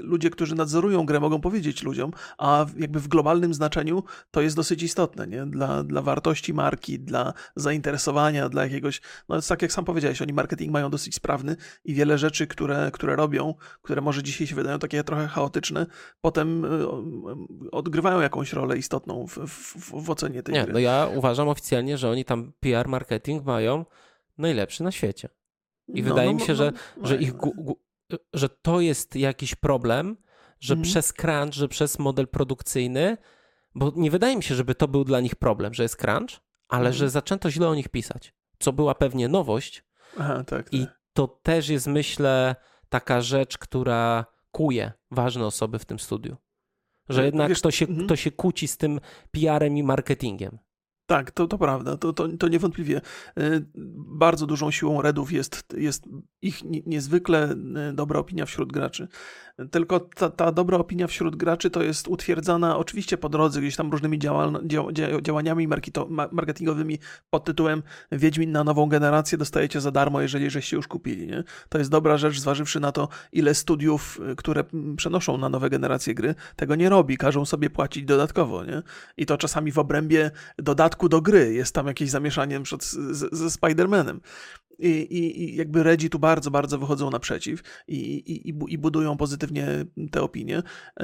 ludzie, którzy nadzorują grę, mogą powiedzieć ludziom, a jakby w globalnym znaczeniu to jest dosyć istotne, nie? Dla, dla wartości marki, dla zainteresowania, dla jakiegoś. No, tak jak sam powiedziałeś, oni marketing mają dosyć sprawny i wiele rzeczy, które, które robią, które może dzisiaj się wydają takie trochę chaotyczne, potem y, odgrywają jakąś rolę istotną w, w, w ocenie tej nie, gry. No ja uważam oficjalnie, że oni tam PR marketing mają najlepszy na świecie. I no, wydaje no, mi się, no, że, no, że, ich, że to jest jakiś problem, że mhm. przez crunch, że przez model produkcyjny, bo nie wydaje mi się, żeby to był dla nich problem, że jest crunch, ale że mhm. zaczęto źle o nich pisać, co była pewnie nowość. Aha, tak, I tak. to też jest, myślę, taka rzecz, która kuje ważne osoby w tym studiu. Że jednak Wiesz, to, się, mhm. to się kłóci z tym PR-em i marketingiem. Tak, to, to prawda, to, to, to niewątpliwie. Y, bardzo dużą siłą Redów jest, jest ich niezwykle y, dobra opinia wśród graczy. Tylko ta, ta dobra opinia wśród graczy to jest utwierdzana oczywiście po drodze gdzieś tam różnymi działaniami marketingowymi pod tytułem Wiedźmin na nową generację dostajecie za darmo, jeżeli żeście już kupili. Nie? To jest dobra rzecz, zważywszy na to, ile studiów, y, które przenoszą na nowe generacje gry, tego nie robi, każą sobie płacić dodatkowo. Nie? I to czasami w obrębie dodatku do gry jest tam jakieś zamieszanie ze Spider-Manem. I, i, I, jakby Redzi tu bardzo, bardzo wychodzą naprzeciw i, i, i budują pozytywnie te opinie.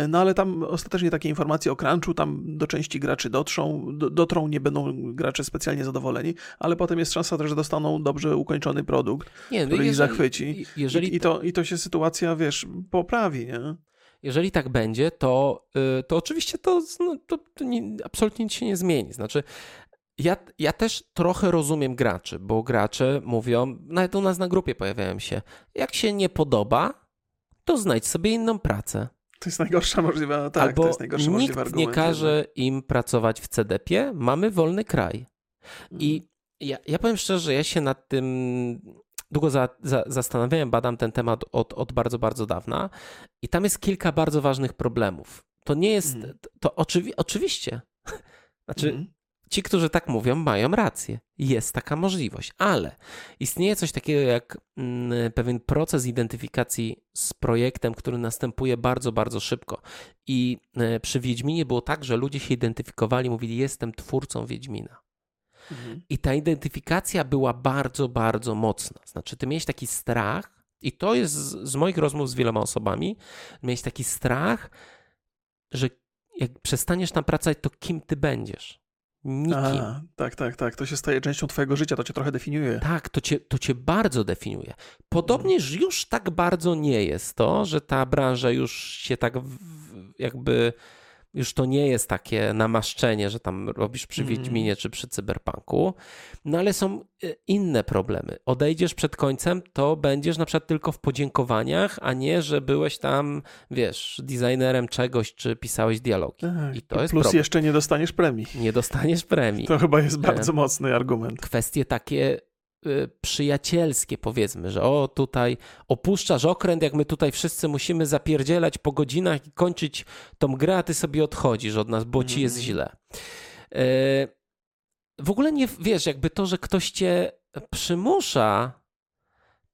No ale tam ostatecznie takie informacje o crunchu tam do części graczy dotrzą, do, dotrą, nie będą gracze specjalnie zadowoleni, ale potem jest szansa też, że dostaną dobrze ukończony produkt, nie, no który jeżeli, ich zachwyci. Jeżeli... I, to, I to się sytuacja, wiesz, poprawi, nie? Jeżeli tak będzie, to, y, to oczywiście to, no, to, to nie, absolutnie nic się nie zmieni. Znaczy, ja, ja też trochę rozumiem graczy, bo gracze mówią, nawet u nas na grupie pojawiają się, jak się nie podoba, to znajdź sobie inną pracę. To jest najgorsza możliwa, tak, Albo to jest najgorsza nikt argument. nie każe im pracować w CDP-ie, mamy wolny kraj. I mhm. ja, ja powiem szczerze, że ja się nad tym długo za, za, zastanawiałem, badam ten temat od, od bardzo, bardzo dawna i tam jest kilka bardzo ważnych problemów. To nie jest, mm. to oczywi oczywiście, *laughs* znaczy mm. Ci, którzy tak mówią, mają rację. Jest taka możliwość, ale istnieje coś takiego jak mm, pewien proces identyfikacji z projektem, który następuje bardzo, bardzo szybko. I y, przy Wiedźminie było tak, że ludzie się identyfikowali, mówili, jestem twórcą Wiedźmina. Mhm. I ta identyfikacja była bardzo, bardzo mocna. Znaczy, ty miałeś taki strach, i to jest z, z moich rozmów z wieloma osobami, miałeś taki strach, że jak przestaniesz tam pracować, to kim ty będziesz? Nikim. A, tak, tak, tak. To się staje częścią twojego życia, to cię trochę definiuje. Tak, to cię, to cię bardzo definiuje. Podobnież mhm. już tak bardzo nie jest to, że ta branża już się tak w, jakby już to nie jest takie namaszczenie, że tam robisz przy mm. Wiedźminie czy przy Cyberpunku, no ale są e, inne problemy. Odejdziesz przed końcem, to będziesz na przykład tylko w podziękowaniach, a nie, że byłeś tam, wiesz, designerem czegoś, czy pisałeś dialogi. Tak, I to jest Plus jeszcze nie dostaniesz premii. Nie dostaniesz premii. To chyba jest bardzo e, mocny argument. Kwestie takie przyjacielskie, powiedzmy, że o tutaj opuszczasz okręt, jak my tutaj wszyscy musimy zapierdzielać po godzinach i kończyć tą grę, a ty sobie odchodzisz od nas, bo ci jest mhm. źle. Y, w ogóle nie wiesz, jakby to, że ktoś cię przymusza,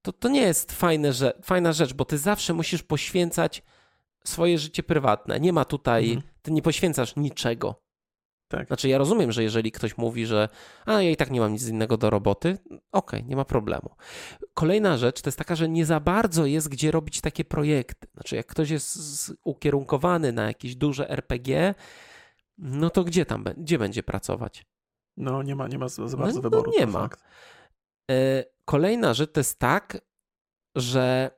to, to nie jest fajne, że, fajna rzecz, bo ty zawsze musisz poświęcać swoje życie prywatne. Nie ma tutaj, mhm. ty nie poświęcasz niczego. Tak. Znaczy, ja rozumiem, że jeżeli ktoś mówi, że a ja i tak nie mam nic innego do roboty, okej, okay, nie ma problemu. Kolejna rzecz to jest taka, że nie za bardzo jest gdzie robić takie projekty. Znaczy, jak ktoś jest ukierunkowany na jakieś duże RPG, no to gdzie tam gdzie będzie pracować? No, nie ma, nie ma za bardzo no, wyboru. No nie ma. Fakt. E, kolejna rzecz to jest tak, że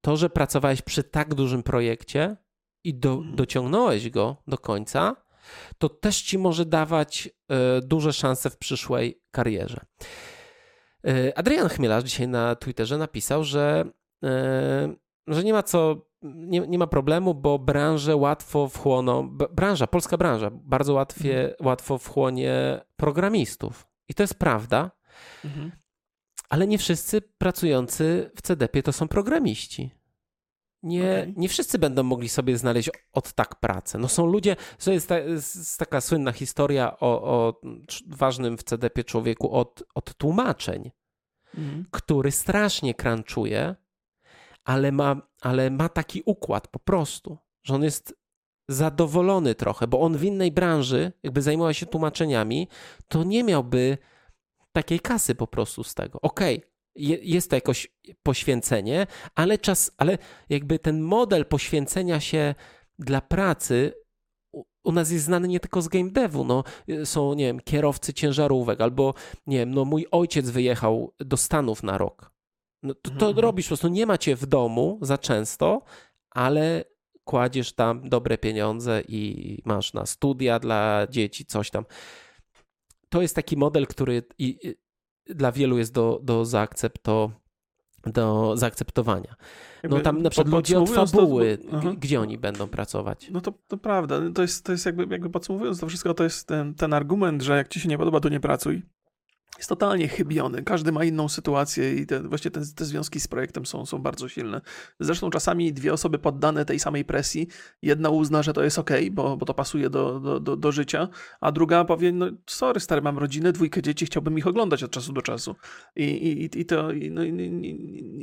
to, że pracowałeś przy tak dużym projekcie i do, mhm. dociągnąłeś go do końca, to też ci może dawać e, duże szanse w przyszłej karierze. E, Adrian Chmielarz dzisiaj na Twitterze napisał, że, e, że nie ma co, nie, nie ma problemu, bo branże łatwo wchłoną, branża, polska branża bardzo łatwie, mhm. łatwo wchłonie programistów. I to jest prawda, mhm. ale nie wszyscy pracujący w CDP to są programiści. Nie, okay. nie wszyscy będą mogli sobie znaleźć od tak pracę. No są ludzie, to jest, ta, jest taka słynna historia o, o ważnym w CDP człowieku od, od tłumaczeń, mm. który strasznie crunchuje, ale ma, ale ma taki układ po prostu, że on jest zadowolony trochę, bo on w innej branży, jakby zajmował się tłumaczeniami, to nie miałby takiej kasy po prostu z tego. Okej, okay, jest to jakoś poświęcenie, ale czas, ale jakby ten model poświęcenia się dla pracy u nas jest znany nie tylko z game devu, no, są, nie wiem, kierowcy ciężarówek, albo, nie wiem, no, mój ojciec wyjechał do Stanów na rok. No, to, to mhm. robisz po prostu, nie macie w domu za często, ale kładziesz tam dobre pieniądze i masz na studia dla dzieci, coś tam. To jest taki model, który i, dla wielu jest do, do, zaakcepto, do zaakceptowania. No tam na przykład ludzie od fabuły, to, gdzie oni będą pracować. No to, to prawda. To jest, to jest jakby, jakby podsumowując to wszystko, to jest ten, ten argument, że jak ci się nie podoba, to nie pracuj. Jest totalnie chybiony. Każdy ma inną sytuację i te, właśnie te, te, związki z projektem są, są bardzo silne. Zresztą czasami dwie osoby poddane tej samej presji, jedna uzna, że to jest ok, bo, bo to pasuje do, do, do, do życia, a druga powie, no sorry stary, mam rodzinę, dwójkę dzieci, chciałbym ich oglądać od czasu do czasu. I, i, i to i, no, nie, nie,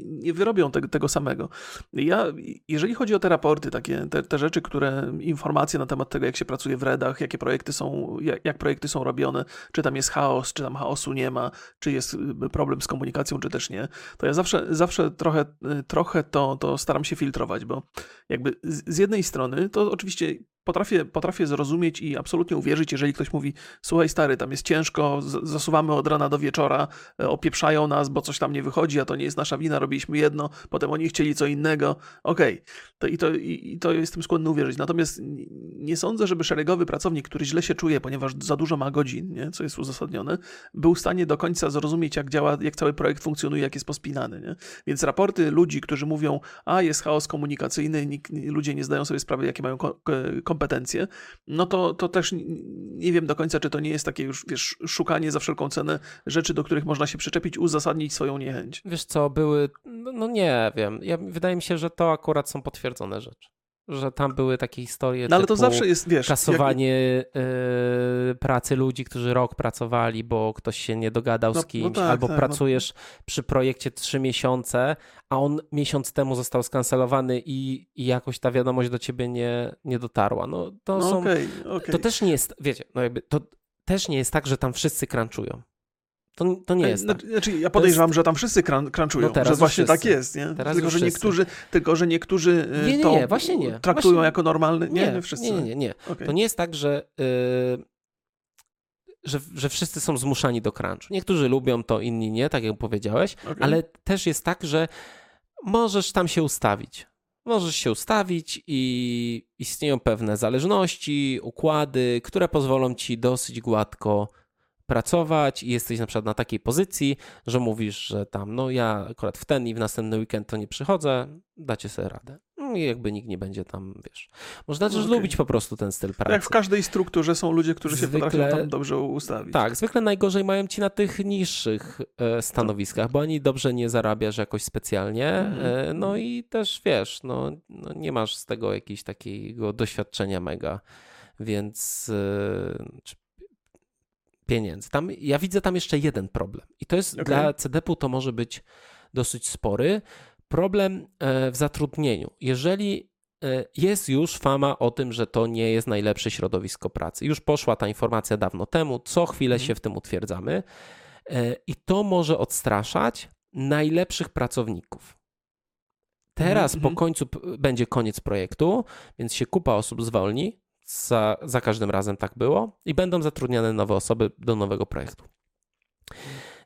nie wyrobią tego, tego samego. Ja, jeżeli chodzi o te raporty, takie, te, te rzeczy, które, informacje na temat tego, jak się pracuje w redach, jakie projekty są, jak, jak projekty są robione, czy tam jest chaos, czy tam chaosu nie ma, czy jest y, problem z komunikacją, czy też nie, to ja zawsze, zawsze trochę, y, trochę to, to staram się filtrować, bo jakby z jednej strony to oczywiście potrafię, potrafię zrozumieć i absolutnie uwierzyć, jeżeli ktoś mówi, słuchaj stary, tam jest ciężko, zasuwamy od rana do wieczora, e, opieprzają nas, bo coś tam nie wychodzi, a to nie jest nasza wina, robiliśmy jedno, potem oni chcieli co innego, okej, okay. i, to, i, i to jestem skłonny uwierzyć. Natomiast nie sądzę, żeby szeregowy pracownik, który źle się czuje, ponieważ za dużo ma godzin, nie? co jest uzasadnione, był w stanie do końca zrozumieć, jak działa, jak cały projekt funkcjonuje, jak jest pospinany. Nie? Więc raporty ludzi, którzy mówią, a jest chaos komunikacyjny, nikt, ludzie nie zdają sobie sprawy, jakie mają ko kompetencje, no to, to też nie wiem do końca, czy to nie jest takie już, wiesz, szukanie za wszelką cenę rzeczy, do których można się przyczepić, uzasadnić swoją niechęć. Wiesz co, były, no, no nie wiem, ja, wydaje mi się, że to akurat są potwierdzone rzeczy że tam były takie historie. No ale to zawsze jest, wiesz. Kasowanie jak... y, pracy ludzi, którzy rok pracowali, bo ktoś się nie dogadał no, z no kimś, no tak, albo tak, pracujesz no. przy projekcie trzy miesiące, a on miesiąc temu został skancelowany i, i jakoś ta wiadomość do ciebie nie, nie dotarła. No to no, są. Okay, okay. To też nie jest, wiecie, no jakby to też nie jest tak, że tam wszyscy crunchują. To, to nie jest. Tak. Znaczy, ja podejrzewam, jest... że tam wszyscy crunchują, no że właśnie tak wszyscy. tak jest, nie? Teraz tylko, że niektórzy, tylko, że niektórzy nie, nie, nie, właśnie nie. traktują właśnie... jako normalny. Nie, nie, wszyscy. Nie, nie, nie. Okay. To nie jest tak, że, yy, że, że wszyscy są zmuszani do crunchu. Niektórzy lubią to, inni nie, tak jak powiedziałeś, okay. ale też jest tak, że możesz tam się ustawić. Możesz się ustawić i istnieją pewne zależności, układy, które pozwolą ci dosyć gładko pracować i jesteś na przykład na takiej pozycji, że mówisz, że tam, no ja akurat w ten i w następny weekend to nie przychodzę, dacie sobie radę. No I jakby nikt nie będzie tam, wiesz. Można też okay. lubić po prostu ten styl pracy. Jak w każdej strukturze są ludzie, którzy zwykle, się potrafią tam dobrze ustawić. Tak, zwykle najgorzej mają ci na tych niższych e, stanowiskach, bo ani dobrze nie zarabiasz jakoś specjalnie, mm. no i też wiesz, no, no, nie masz z tego jakiegoś takiego doświadczenia mega, więc e, pieniędzy. Tam, ja widzę tam jeszcze jeden problem. I to jest okay. dla CDP-u to może być dosyć spory. Problem e, w zatrudnieniu. Jeżeli e, jest już fama o tym, że to nie jest najlepsze środowisko pracy. Już poszła ta informacja dawno temu, co chwilę mm. się w tym utwierdzamy. E, I to może odstraszać najlepszych pracowników. Teraz -hmm. po mhm. końcu będzie koniec projektu, więc się kupa osób zwolni, za, za każdym razem tak było i będą zatrudniane nowe osoby do nowego projektu.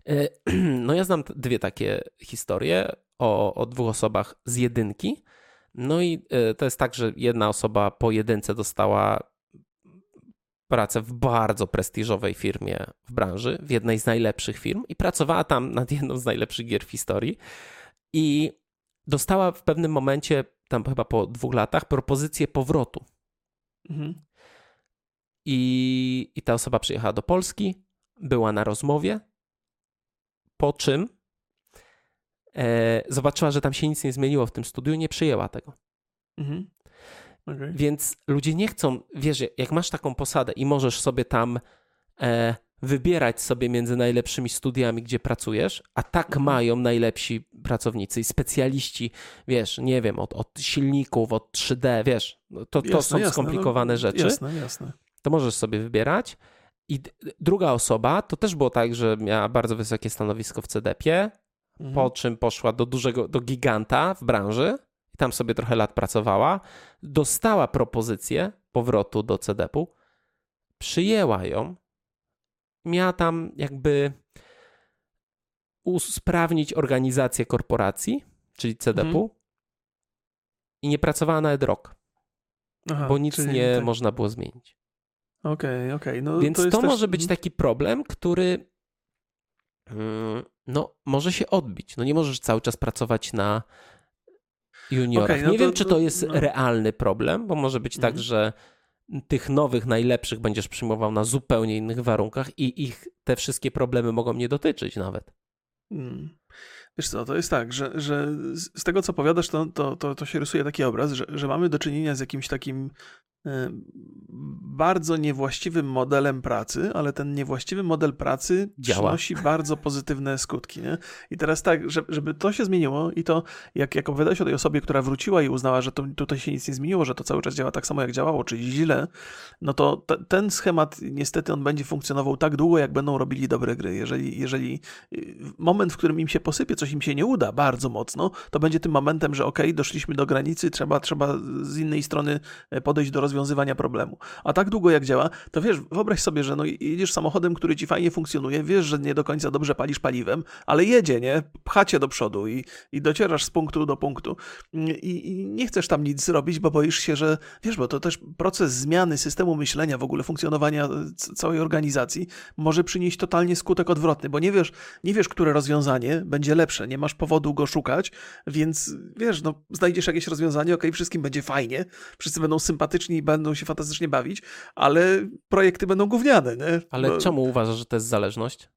E, *clears throat* no ja znam dwie takie historie o, o dwóch osobach z jedynki. No i e, to jest tak, że jedna osoba po jedynce dostała pracę w bardzo prestiżowej firmie w branży, w jednej z najlepszych firm i pracowała tam nad *laughs* jedną z najlepszych gier w historii i dostała w pewnym momencie, tam chyba po dwóch latach, propozycję powrotu Mhm. I, I ta osoba przyjechała do Polski, była na rozmowie, po czym e, zobaczyła, że tam się nic nie zmieniło w tym studiu, nie przyjęła tego. Mhm. Okay. Więc ludzie nie chcą, wiesz, jak masz taką posadę i możesz sobie tam e, wybierać sobie między najlepszymi studiami, gdzie pracujesz, a tak mhm. mają najlepsi pracownicy i specjaliści, wiesz, nie wiem, od, od silników, od 3D, wiesz, no to, to jasne, są jasne, skomplikowane no, rzeczy. Jasne, jasne. To możesz sobie wybierać. I druga osoba, to też było tak, że miała bardzo wysokie stanowisko w CDP-ie, mhm. po czym poszła do dużego, do giganta w branży i tam sobie trochę lat pracowała, dostała propozycję powrotu do CDP-u, przyjęła ją, miała tam jakby usprawnić organizację korporacji, czyli CDP, mhm. i nie pracowała nawet rok, Aha, bo nic nie tak. można było zmienić. Okej, okay, okej. Okay. No, Więc to, to też... może być taki problem, który mm, no, może się odbić. No nie możesz cały czas pracować na juniorach. Okay, no nie to, wiem, czy to jest no. realny problem, bo może być tak, mhm. tak, że tych nowych, najlepszych będziesz przyjmował na zupełnie innych warunkach i ich te wszystkie problemy mogą nie dotyczyć nawet. Hmm. Wiesz co, to jest tak, że, że z tego co powiadasz, to, to, to, to się rysuje taki obraz, że, że mamy do czynienia z jakimś takim E, bardzo niewłaściwym modelem pracy, ale ten niewłaściwy model pracy Działa. przynosi bardzo pozytywne skutki. Nie? I teraz tak, żeby to się zmieniło i to, jak, jak opowiadałeś o tej osobie, która wróciła i uznała, że to, tutaj się nic nie zmieniło, że to cały czas działa tak samo, jak działało, czyli źle, no to t- ten schemat niestety on będzie funkcjonował tak długo, jak będą robili dobre gry. Jeżeli, jeżeli y, moment, w którym im się posypie, coś im się nie uda bardzo mocno, to będzie tym momentem, że ok, doszliśmy do granicy, trzeba, trzeba z innej strony e, podejść do rozwiązywania problemu. A tak długo jak działa, to wiesz, wyobraź sobie, że no jedziesz samochodem, który ci fajnie funkcjonuje, wiesz, że nie do końca dobrze palisz paliwem, ale jedzie, nie? Pchacie do przodu i, i docierasz z punktu do punktu. I, I, nie chcesz tam nic zrobić, bo boisz się, że wiesz, bo to też proces zmiany systemu myślenia, w ogóle funkcjonowania całej organizacji może przynieść totalnie skutek odwrotny, bo nie wiesz, nie wiesz, które rozwiązanie będzie lepsze, nie masz powodu go szukać, więc wiesz, no znajdziesz jakieś rozwiązanie, ok, wszystkim będzie fajnie, wszyscy będą sympatyczni i będą się fantastycznie bawić, ale projekty będą gówniane, nie? Ale Bo... czemu uważasz, że to jest zależność?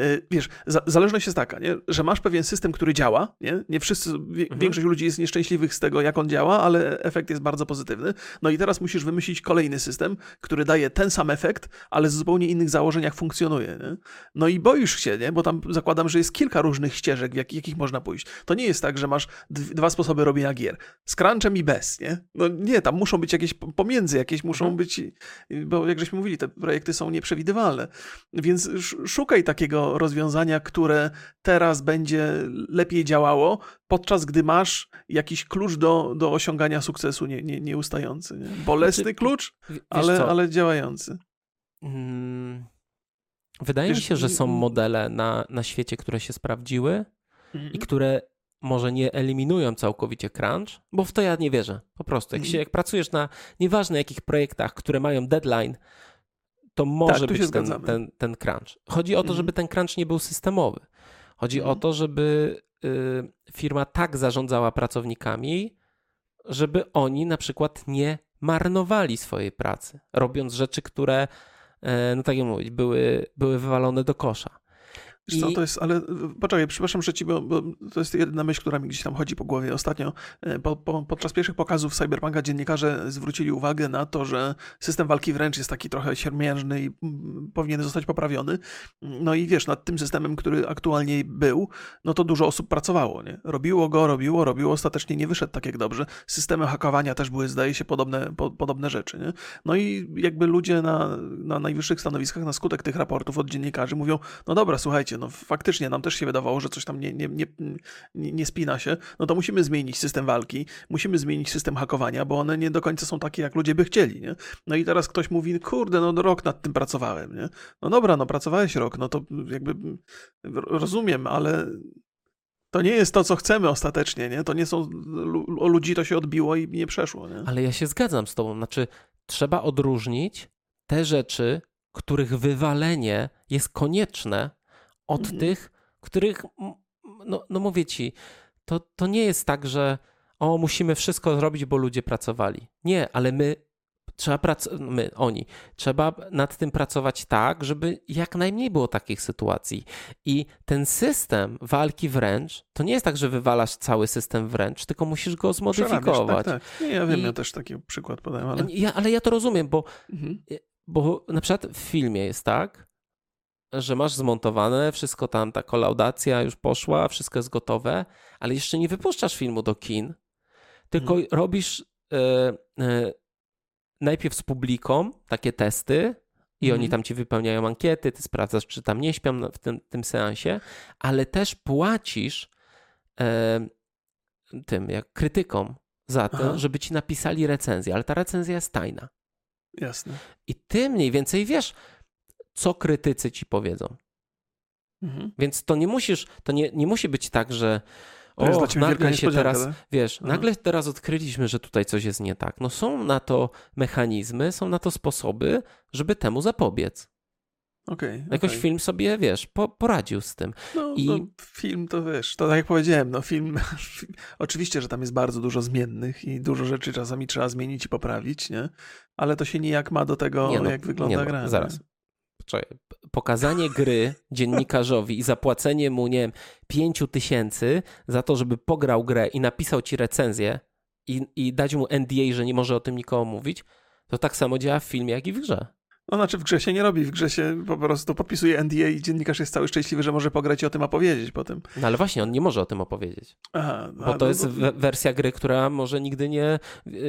E, wiesz, za, zależność jest taka, nie? że masz pewien system, który działa. Nie, nie wszyscy, mhm. większość ludzi jest nieszczęśliwych z tego, jak on działa, ale efekt jest bardzo pozytywny. No i teraz musisz wymyślić kolejny system, który daje ten sam efekt, ale z zupełnie innych założeniach funkcjonuje. Nie? No i boisz się, nie? bo tam zakładam, że jest kilka różnych ścieżek, w jak, jakich można pójść. To nie jest tak, że masz dwa sposoby robienia gier. Z crunchem i bez, nie? No nie, tam muszą być jakieś pomiędzy, jakieś muszą mhm. być, bo jak żeśmy mówili, te projekty są nieprzewidywalne. Więc szukaj takiego rozwiązania, które teraz będzie lepiej działało, podczas gdy masz jakiś klucz do, do osiągania sukcesu nie, nie, nieustający. Nie? Bolesny znaczy, klucz, ale, ale działający. Hmm. Wydaje wiesz, mi się, że są modele na, na świecie, które się sprawdziły i mhm. które może nie eliminują całkowicie crunch, bo w to ja nie wierzę. Po prostu. Jak, się, mhm. jak pracujesz na nieważne jakich projektach, które mają deadline, to może tak, być ten, ten, ten crunch. Chodzi o to, mhm. żeby ten crunch nie był systemowy. Chodzi mhm. o to, żeby y, firma tak zarządzała pracownikami, żeby oni na przykład nie marnowali swojej pracy, robiąc rzeczy, które, e, no tak jak mówić, były, były wywalone do kosza. Wiesz co, to jest, ale poczekaj, przepraszam, że ci, bo, bo, to jest jedna myśl, która mi gdzieś tam chodzi po głowie. Ostatnio e, po, po, podczas pierwszych pokazów Cyberpunka dziennikarze zwrócili uwagę na to, że system walki wręcz jest taki trochę siermiężny i powinien zostać poprawiony. No i wiesz, nad tym systemem, który aktualnie był, no to dużo osób pracowało, nie? Robiło go, robiło, robiło, ostatecznie nie wyszedł tak jak dobrze. Systemy hakowania też były, zdaje się, podobne, po, podobne rzeczy, nie? No i jakby ludzie na, na najwyższych stanowiskach na skutek tych raportów od dziennikarzy mówią, no dobra, słuchajcie, no faktycznie nam też się wydawało, że coś tam nie, nie, nie, nie spina się, no to musimy zmienić system walki, musimy zmienić system hakowania, bo one nie do końca są takie, jak ludzie by chcieli, nie? No i teraz ktoś mówi, kurde, no rok nad tym pracowałem, nie? No dobra, no pracowałeś rok, no to jakby rozumiem, ale to nie jest to, co chcemy ostatecznie, nie? To nie są, o ludzi to się odbiło i nie przeszło, nie? Ale ja się zgadzam z tobą, znaczy trzeba odróżnić te rzeczy, których wywalenie jest konieczne, od mhm. tych, których, no, no mówię ci, to, to nie jest tak, że o, musimy wszystko zrobić, bo ludzie pracowali. Nie, ale my trzeba pracować, my, oni, trzeba nad tym pracować tak, żeby jak najmniej było takich sytuacji. I ten system walki wręcz, to nie jest tak, że wywalasz cały system wręcz, tylko musisz go zmodyfikować. tak, tak. Nie, ja wiem, I, ja też taki przykład podałem, ale... Ja, ale ja to rozumiem, bo, mhm. bo na przykład w filmie jest tak, że masz zmontowane, wszystko tam, ta kolaudacja już poszła, wszystko jest gotowe, ale jeszcze nie wypuszczasz filmu do kin, tylko hmm. robisz e, e, najpierw z publiką takie testy i oni mhm. tam ci wypełniają ankiety, ty sprawdzasz, czy tam nie śpią w tym, tym seansie, ale też płacisz e, tym, jak krytykom za to, Aha. żeby ci napisali recenzję, ale ta recenzja jest tajna. Jasne. I ty mniej więcej wiesz, co krytycy ci powiedzą. Mhm. Więc to nie musisz, to nie, nie musi być tak, że o, nagle się teraz, tak? wiesz, Aha. nagle teraz odkryliśmy, że tutaj coś jest nie tak. No są na to mechanizmy, są na to sposoby, żeby temu zapobiec. Okay, Jakoś okay. film sobie, wiesz, po, poradził z tym. No, I... no, film to wiesz, to tak jak powiedziałem, no film, *laughs* oczywiście, że tam jest bardzo dużo zmiennych i dużo rzeczy czasami trzeba zmienić i poprawić, nie? Ale to się nijak ma do tego, nie no, jak wygląda nie gra. Zaraz. Czekaj. Pokazanie gry dziennikarzowi i zapłacenie mu, nie wiem, pięciu tysięcy za to, żeby pograł grę i napisał ci recenzję i, i dać mu NDA, że nie może o tym nikomu mówić, to tak samo działa w filmie, jak i w grze. No znaczy w grze się nie robi, w grze się po prostu podpisuje NDA i dziennikarz jest cały szczęśliwy, że może pograć i o tym opowiedzieć potem. No ale właśnie, on nie może o tym opowiedzieć. Aha, bo to no, jest no, wersja gry, która może nigdy nie,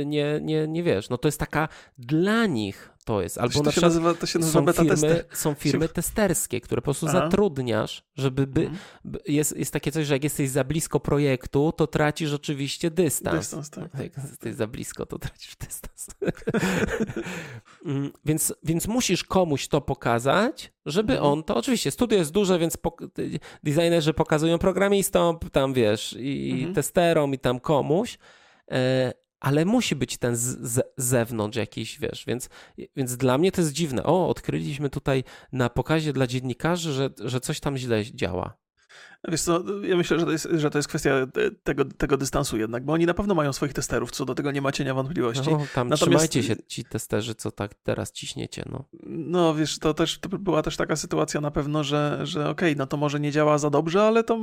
nie, nie, nie wiesz. No to jest taka dla nich to jest. Albo to, na się nazywa, to się nazywa są firmy, są firmy testerskie, które po prostu Aha. zatrudniasz, żeby by, mhm. jest, jest takie coś, że jak jesteś za blisko projektu, to tracisz oczywiście dystans. Dystans, tak. Jak jesteś za blisko, to tracisz dystans. *laughs* Mm, więc, więc musisz komuś to pokazać, żeby mhm. on to, oczywiście studio jest duże, więc po, designerzy pokazują programistom, tam wiesz, i mhm. testerom i tam komuś, e, ale musi być ten z, z zewnątrz jakiś, wiesz, więc, więc dla mnie to jest dziwne. O, odkryliśmy tutaj na pokazie dla dziennikarzy, że, że coś tam źle działa. Wiesz co, ja myślę, że to jest, że to jest kwestia tego, tego dystansu jednak, bo oni na pewno mają swoich testerów, co do tego nie ma cienia wątpliwości. No, tam Natomiast... trzymajcie się ci testerzy, co tak teraz ciśniecie, no. No wiesz, to też to była też taka sytuacja na pewno, że, że okej, okay, no to może nie działa za dobrze, ale to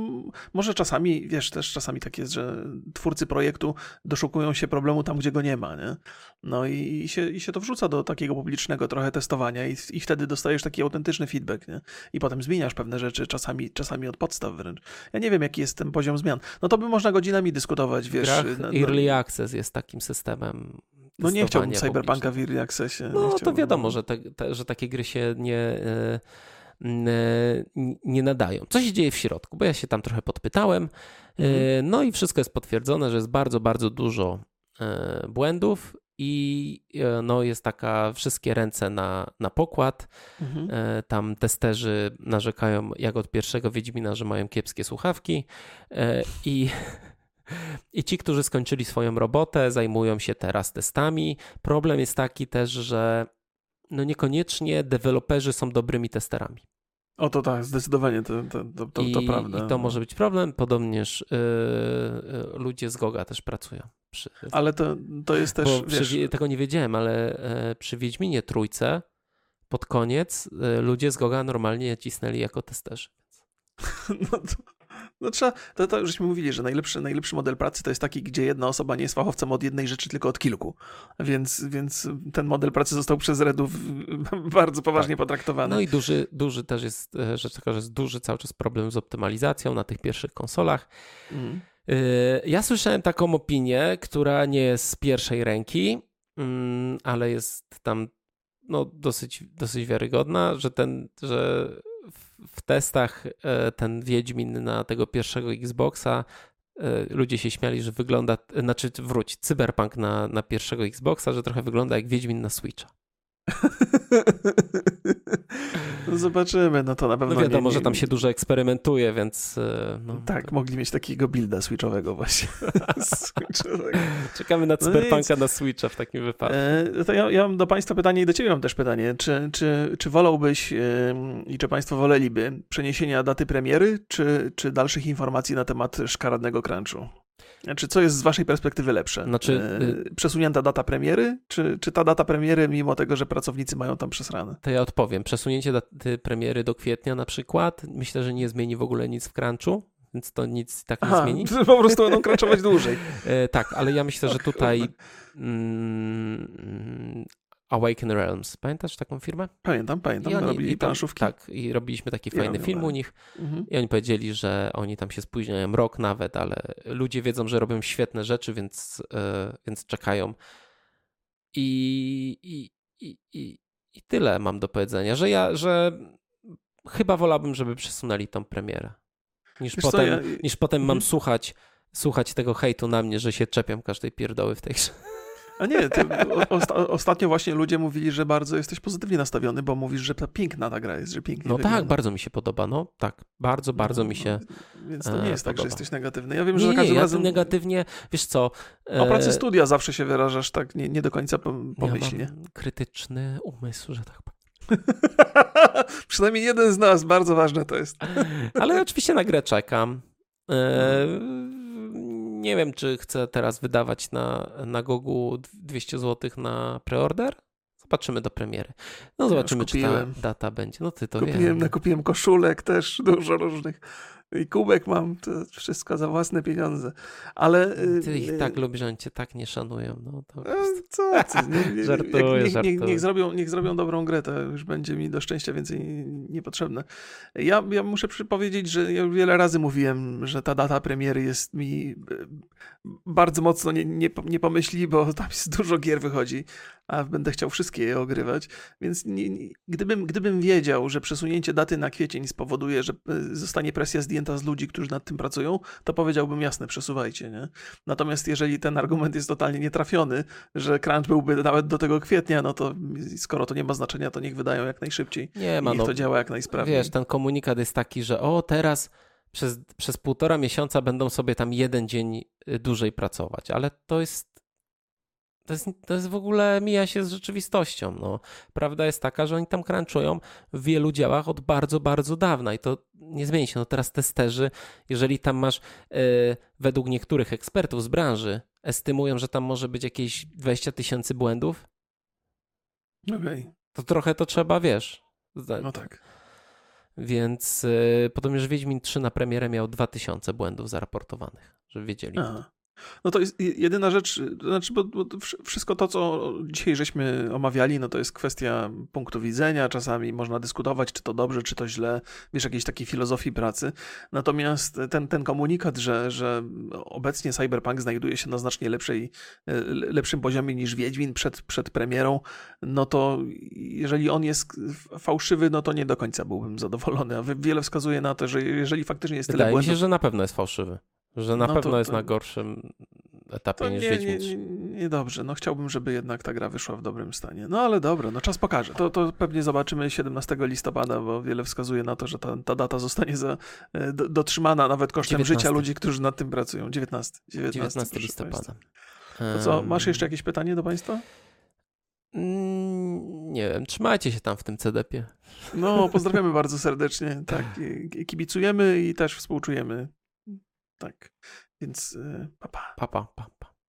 może czasami, wiesz, też czasami tak jest, że twórcy projektu doszukują się problemu tam, gdzie go nie ma, nie? No i, i, się, i się to wrzuca do takiego publicznego trochę testowania i, i wtedy dostajesz taki autentyczny feedback, nie? I potem zmieniasz pewne rzeczy, czasami, czasami od podstaw wręcz. Ja nie wiem, jaki jest ten poziom zmian. No to by można godzinami dyskutować, wiesz. no, Early Access jest takim systemem. No nie chciałbym Cyberpunka w Early Accessie. No to wiadomo, że, te, te, że takie gry się nie, e, nie nadają. Co się dzieje w środku? Bo ja się tam trochę podpytałem. E, mhm. No i wszystko jest potwierdzone, że jest bardzo, bardzo dużo e, błędów i e, no, jest taka wszystkie ręce na, na pokład. Mhm. E, tam testerzy narzekają jak od pierwszego Wiedźmina, że mają kiepskie słuchawki e, i *laughs* i ci, którzy skończyli swoją robotę, zajmują się teraz testami. Problem jest taki też, że no niekoniecznie deweloperzy są dobrymi testerami. O to tak, zdecydowanie to, to, to, to, I, to prawda. I to może być problem, podobnież yy, ludzie z Goga też pracują. Przy, ale to, to jest też, wiesz... Przy, tego nie wiedziałem, ale yy, przy Wiedźminie Trójce pod koniec yy, ludzie z Goga normalnie cisnęli jako testerzy. *laughs* No to, no trzeba, to, to żeśmy mówili, że najlepszy, najlepszy model pracy to jest taki, gdzie jedna osoba nie jest fachowcem od jednej rzeczy, tylko od kilku. Więc, więc ten model pracy został przez Redów *laughs* bardzo poważnie tak. potraktowany. No i duży, duży też jest e, rzecz taka, że jest duży cały czas problem z optymalizacją na tych pierwszych konsolach. Mm. Ja słyszałem taką opinię, która nie jest z pierwszej ręki, mm, ale jest tam no, dosyć, dosyć wiarygodna, że ten, że w testach e, ten Wiedźmin na tego pierwszego Xboxa e, ludzie się śmiali, że wygląda, znaczy wróć, Cyberpunk na, na pierwszego Xboxa, że trochę wygląda jak Wiedźmin na Switcha. *laughs* No zobaczymy, no to na pewno. No wiadomo, nie, nie, że tam się dużo eksperymentuje, więc. E, no, tak, to... mogli mieć takiego builda switchowego właśnie. *laughs* *laughs* Czekamy na no Cyberpunka no na Switcha w takim wypadku. E, to ja, ja mam do Państwa pytanie i do Ciebie mam też pytanie. Czy, czy, czy wolałbyś e, i czy Państwo woleliby przeniesienia daty premiery, czy, czy dalszych informacji na temat szkaradnego crunchu? Znaczy, co jest z waszej perspektywy lepsze? Znaczy, e, Przesunięta data premiery, czy, czy ta data premiery, mimo tego, że pracownicy mają tam przesrane? To ja odpowiem. Przesunięcie daty premiery do kwietnia na przykład, myślę, że nie zmieni w ogóle nic w crunchu, więc to nic tak nie Aha, zmieni. *laughs* Po prostu będą crunchować *laughs* dłużej. E, tak, ale ja myślę, że tutaj mm, Awaken Realms. Pamiętasz taką firmę? Pamiętam, pamiętam. I oni, robili i tam, planszówki. Tak, i robiliśmy taki fajny film u nich. Mhm. I oni powiedzieli, że oni tam się spóźniają rok nawet, ale ludzie wiedzą, że robią świetne rzeczy, więc, yy, więc czekają. I, i, i, i, I tyle mam do powiedzenia, że ja, że chyba wolałbym, żeby przesunęli tą premierę. Niż potem, co, ja... niż potem mhm. mam słuchać, słuchać tego hejtu na mnie, że się czepiam każdej pierdoły w tej grze. A nie, osta ostatnio właśnie ludzie mówili, że bardzo jesteś pozytywnie nastawiony, bo mówisz, że ta piękna ta gra jest, że pięknie No wygląda. tak, bardzo mi się podoba, no tak, bardzo, bardzo no, mi się no, Więc to nie jest tak, że jesteś negatywny. Ja wiem, nie, że za każdym nie, razem... negatywnie, wiesz co... O pracy studia zawsze się wyrażasz tak nie, nie do końca pomyślnie. Ja krytyczny umysł, że tak powiem. *laughs* Przynajmniej jeden z nas, bardzo ważne to jest. Ale oczywiście na grę czekam. E, nie wiem, czy chcę teraz wydawać na, na Gogu 200 zł na preorder. Zobaczymy do premiery. No zobaczymy, ja czy ta data będzie. No ty to kupiłem, wiem. Nakupiłem koszulek też, dużo różnych i kubek mam, to wszystko za własne pieniądze. Ale. Ty ich y, tak lubisz, że oni cię tak nie szanują. No, to e, co? Nie, *laughs* żartuję, niech, niech, niech, zrobią, niech zrobią dobrą grę, to już będzie mi do szczęścia więcej niepotrzebne. Ja, ja muszę powiedzieć, że ja wiele razy mówiłem, że ta data premiery jest mi e, bardzo mocno nie, nie, nie pomyśli, bo tam jest dużo gier wychodzi, a będę chciał wszystkie je ogrywać. Więc nie, nie, gdybym, gdybym wiedział, że przesunięcie daty na kwiecień spowoduje, że e, zostanie presja zdjęta z ludzi, którzy nad tym pracują, to powiedziałbym jasne, przesuwajcie. Nie? Natomiast jeżeli ten argument jest totalnie nietrafiony, że crunch byłby nawet do tego kwietnia, no to skoro to nie ma znaczenia, to niech wydają jak najszybciej. Nie ma. Niech no, to działa jak najsprawniej. Wiesz, ten komunikat jest taki, że o teraz przez, przez półtora miesiąca będą sobie tam jeden dzień y, dłużej pracować, ale to jest to jest, to jest w ogóle mija się z rzeczywistością. No. Prawda jest taka, że oni tam crunchują w wielu działach od bardzo, bardzo dawna i to nie zmieni się. No teraz testerzy, jeżeli tam masz yy, według niektórych ekspertów z branży, estymują, że tam może być jakieś 20 tysięcy błędów. Okay. To trochę to trzeba, wiesz. No tak. Więc yy, potem już Wiedźmin 3 na premierę miał 2000 błędów zaraportowanych, żeby wiedzieli. Aha. No to jest jedyna rzecz, znaczy, bo, bo, wszystko to, co dzisiaj żeśmy omawiali, no to jest kwestia punktu widzenia. Czasami można dyskutować, czy to dobrze, czy to źle, wiesz, jakiejś takiej filozofii pracy. Natomiast ten, ten komunikat, że, że obecnie Cyberpunk znajduje się na znacznie lepszej, lepszym poziomie niż Wiedźmin przed, przed premierą, no to jeżeli on jest fałszywy, no to nie do końca byłbym zadowolony. A wiele wskazuje na to, że jeżeli faktycznie jest Wydaje tyle błędów... mi się, że na pewno jest fałszywy. Że na no pewno to, jest na gorszym etapie niż nie, Wiedźmin. Nie, nie, nie, dobrze. No chciałbym, żeby jednak ta gra wyszła w dobrym stanie. No ale dobra, no czas pokaże. To, to pewnie zobaczymy 17 listopada, bo wiele wskazuje na to, że ta, ta data zostanie za, e, do, dotrzymana nawet kosztem 19. życia ludzi, którzy nad tym pracują. 19. 19, 19 listopada. To co, masz jeszcze jakieś pytanie do Państwa? Mm, nie wiem, trzymajcie się tam w tym CDP-ie. No, pozdrawiamy bardzo serdecznie. Tak, kibicujemy i też współczujemy tak, więc papa. Papa, papa.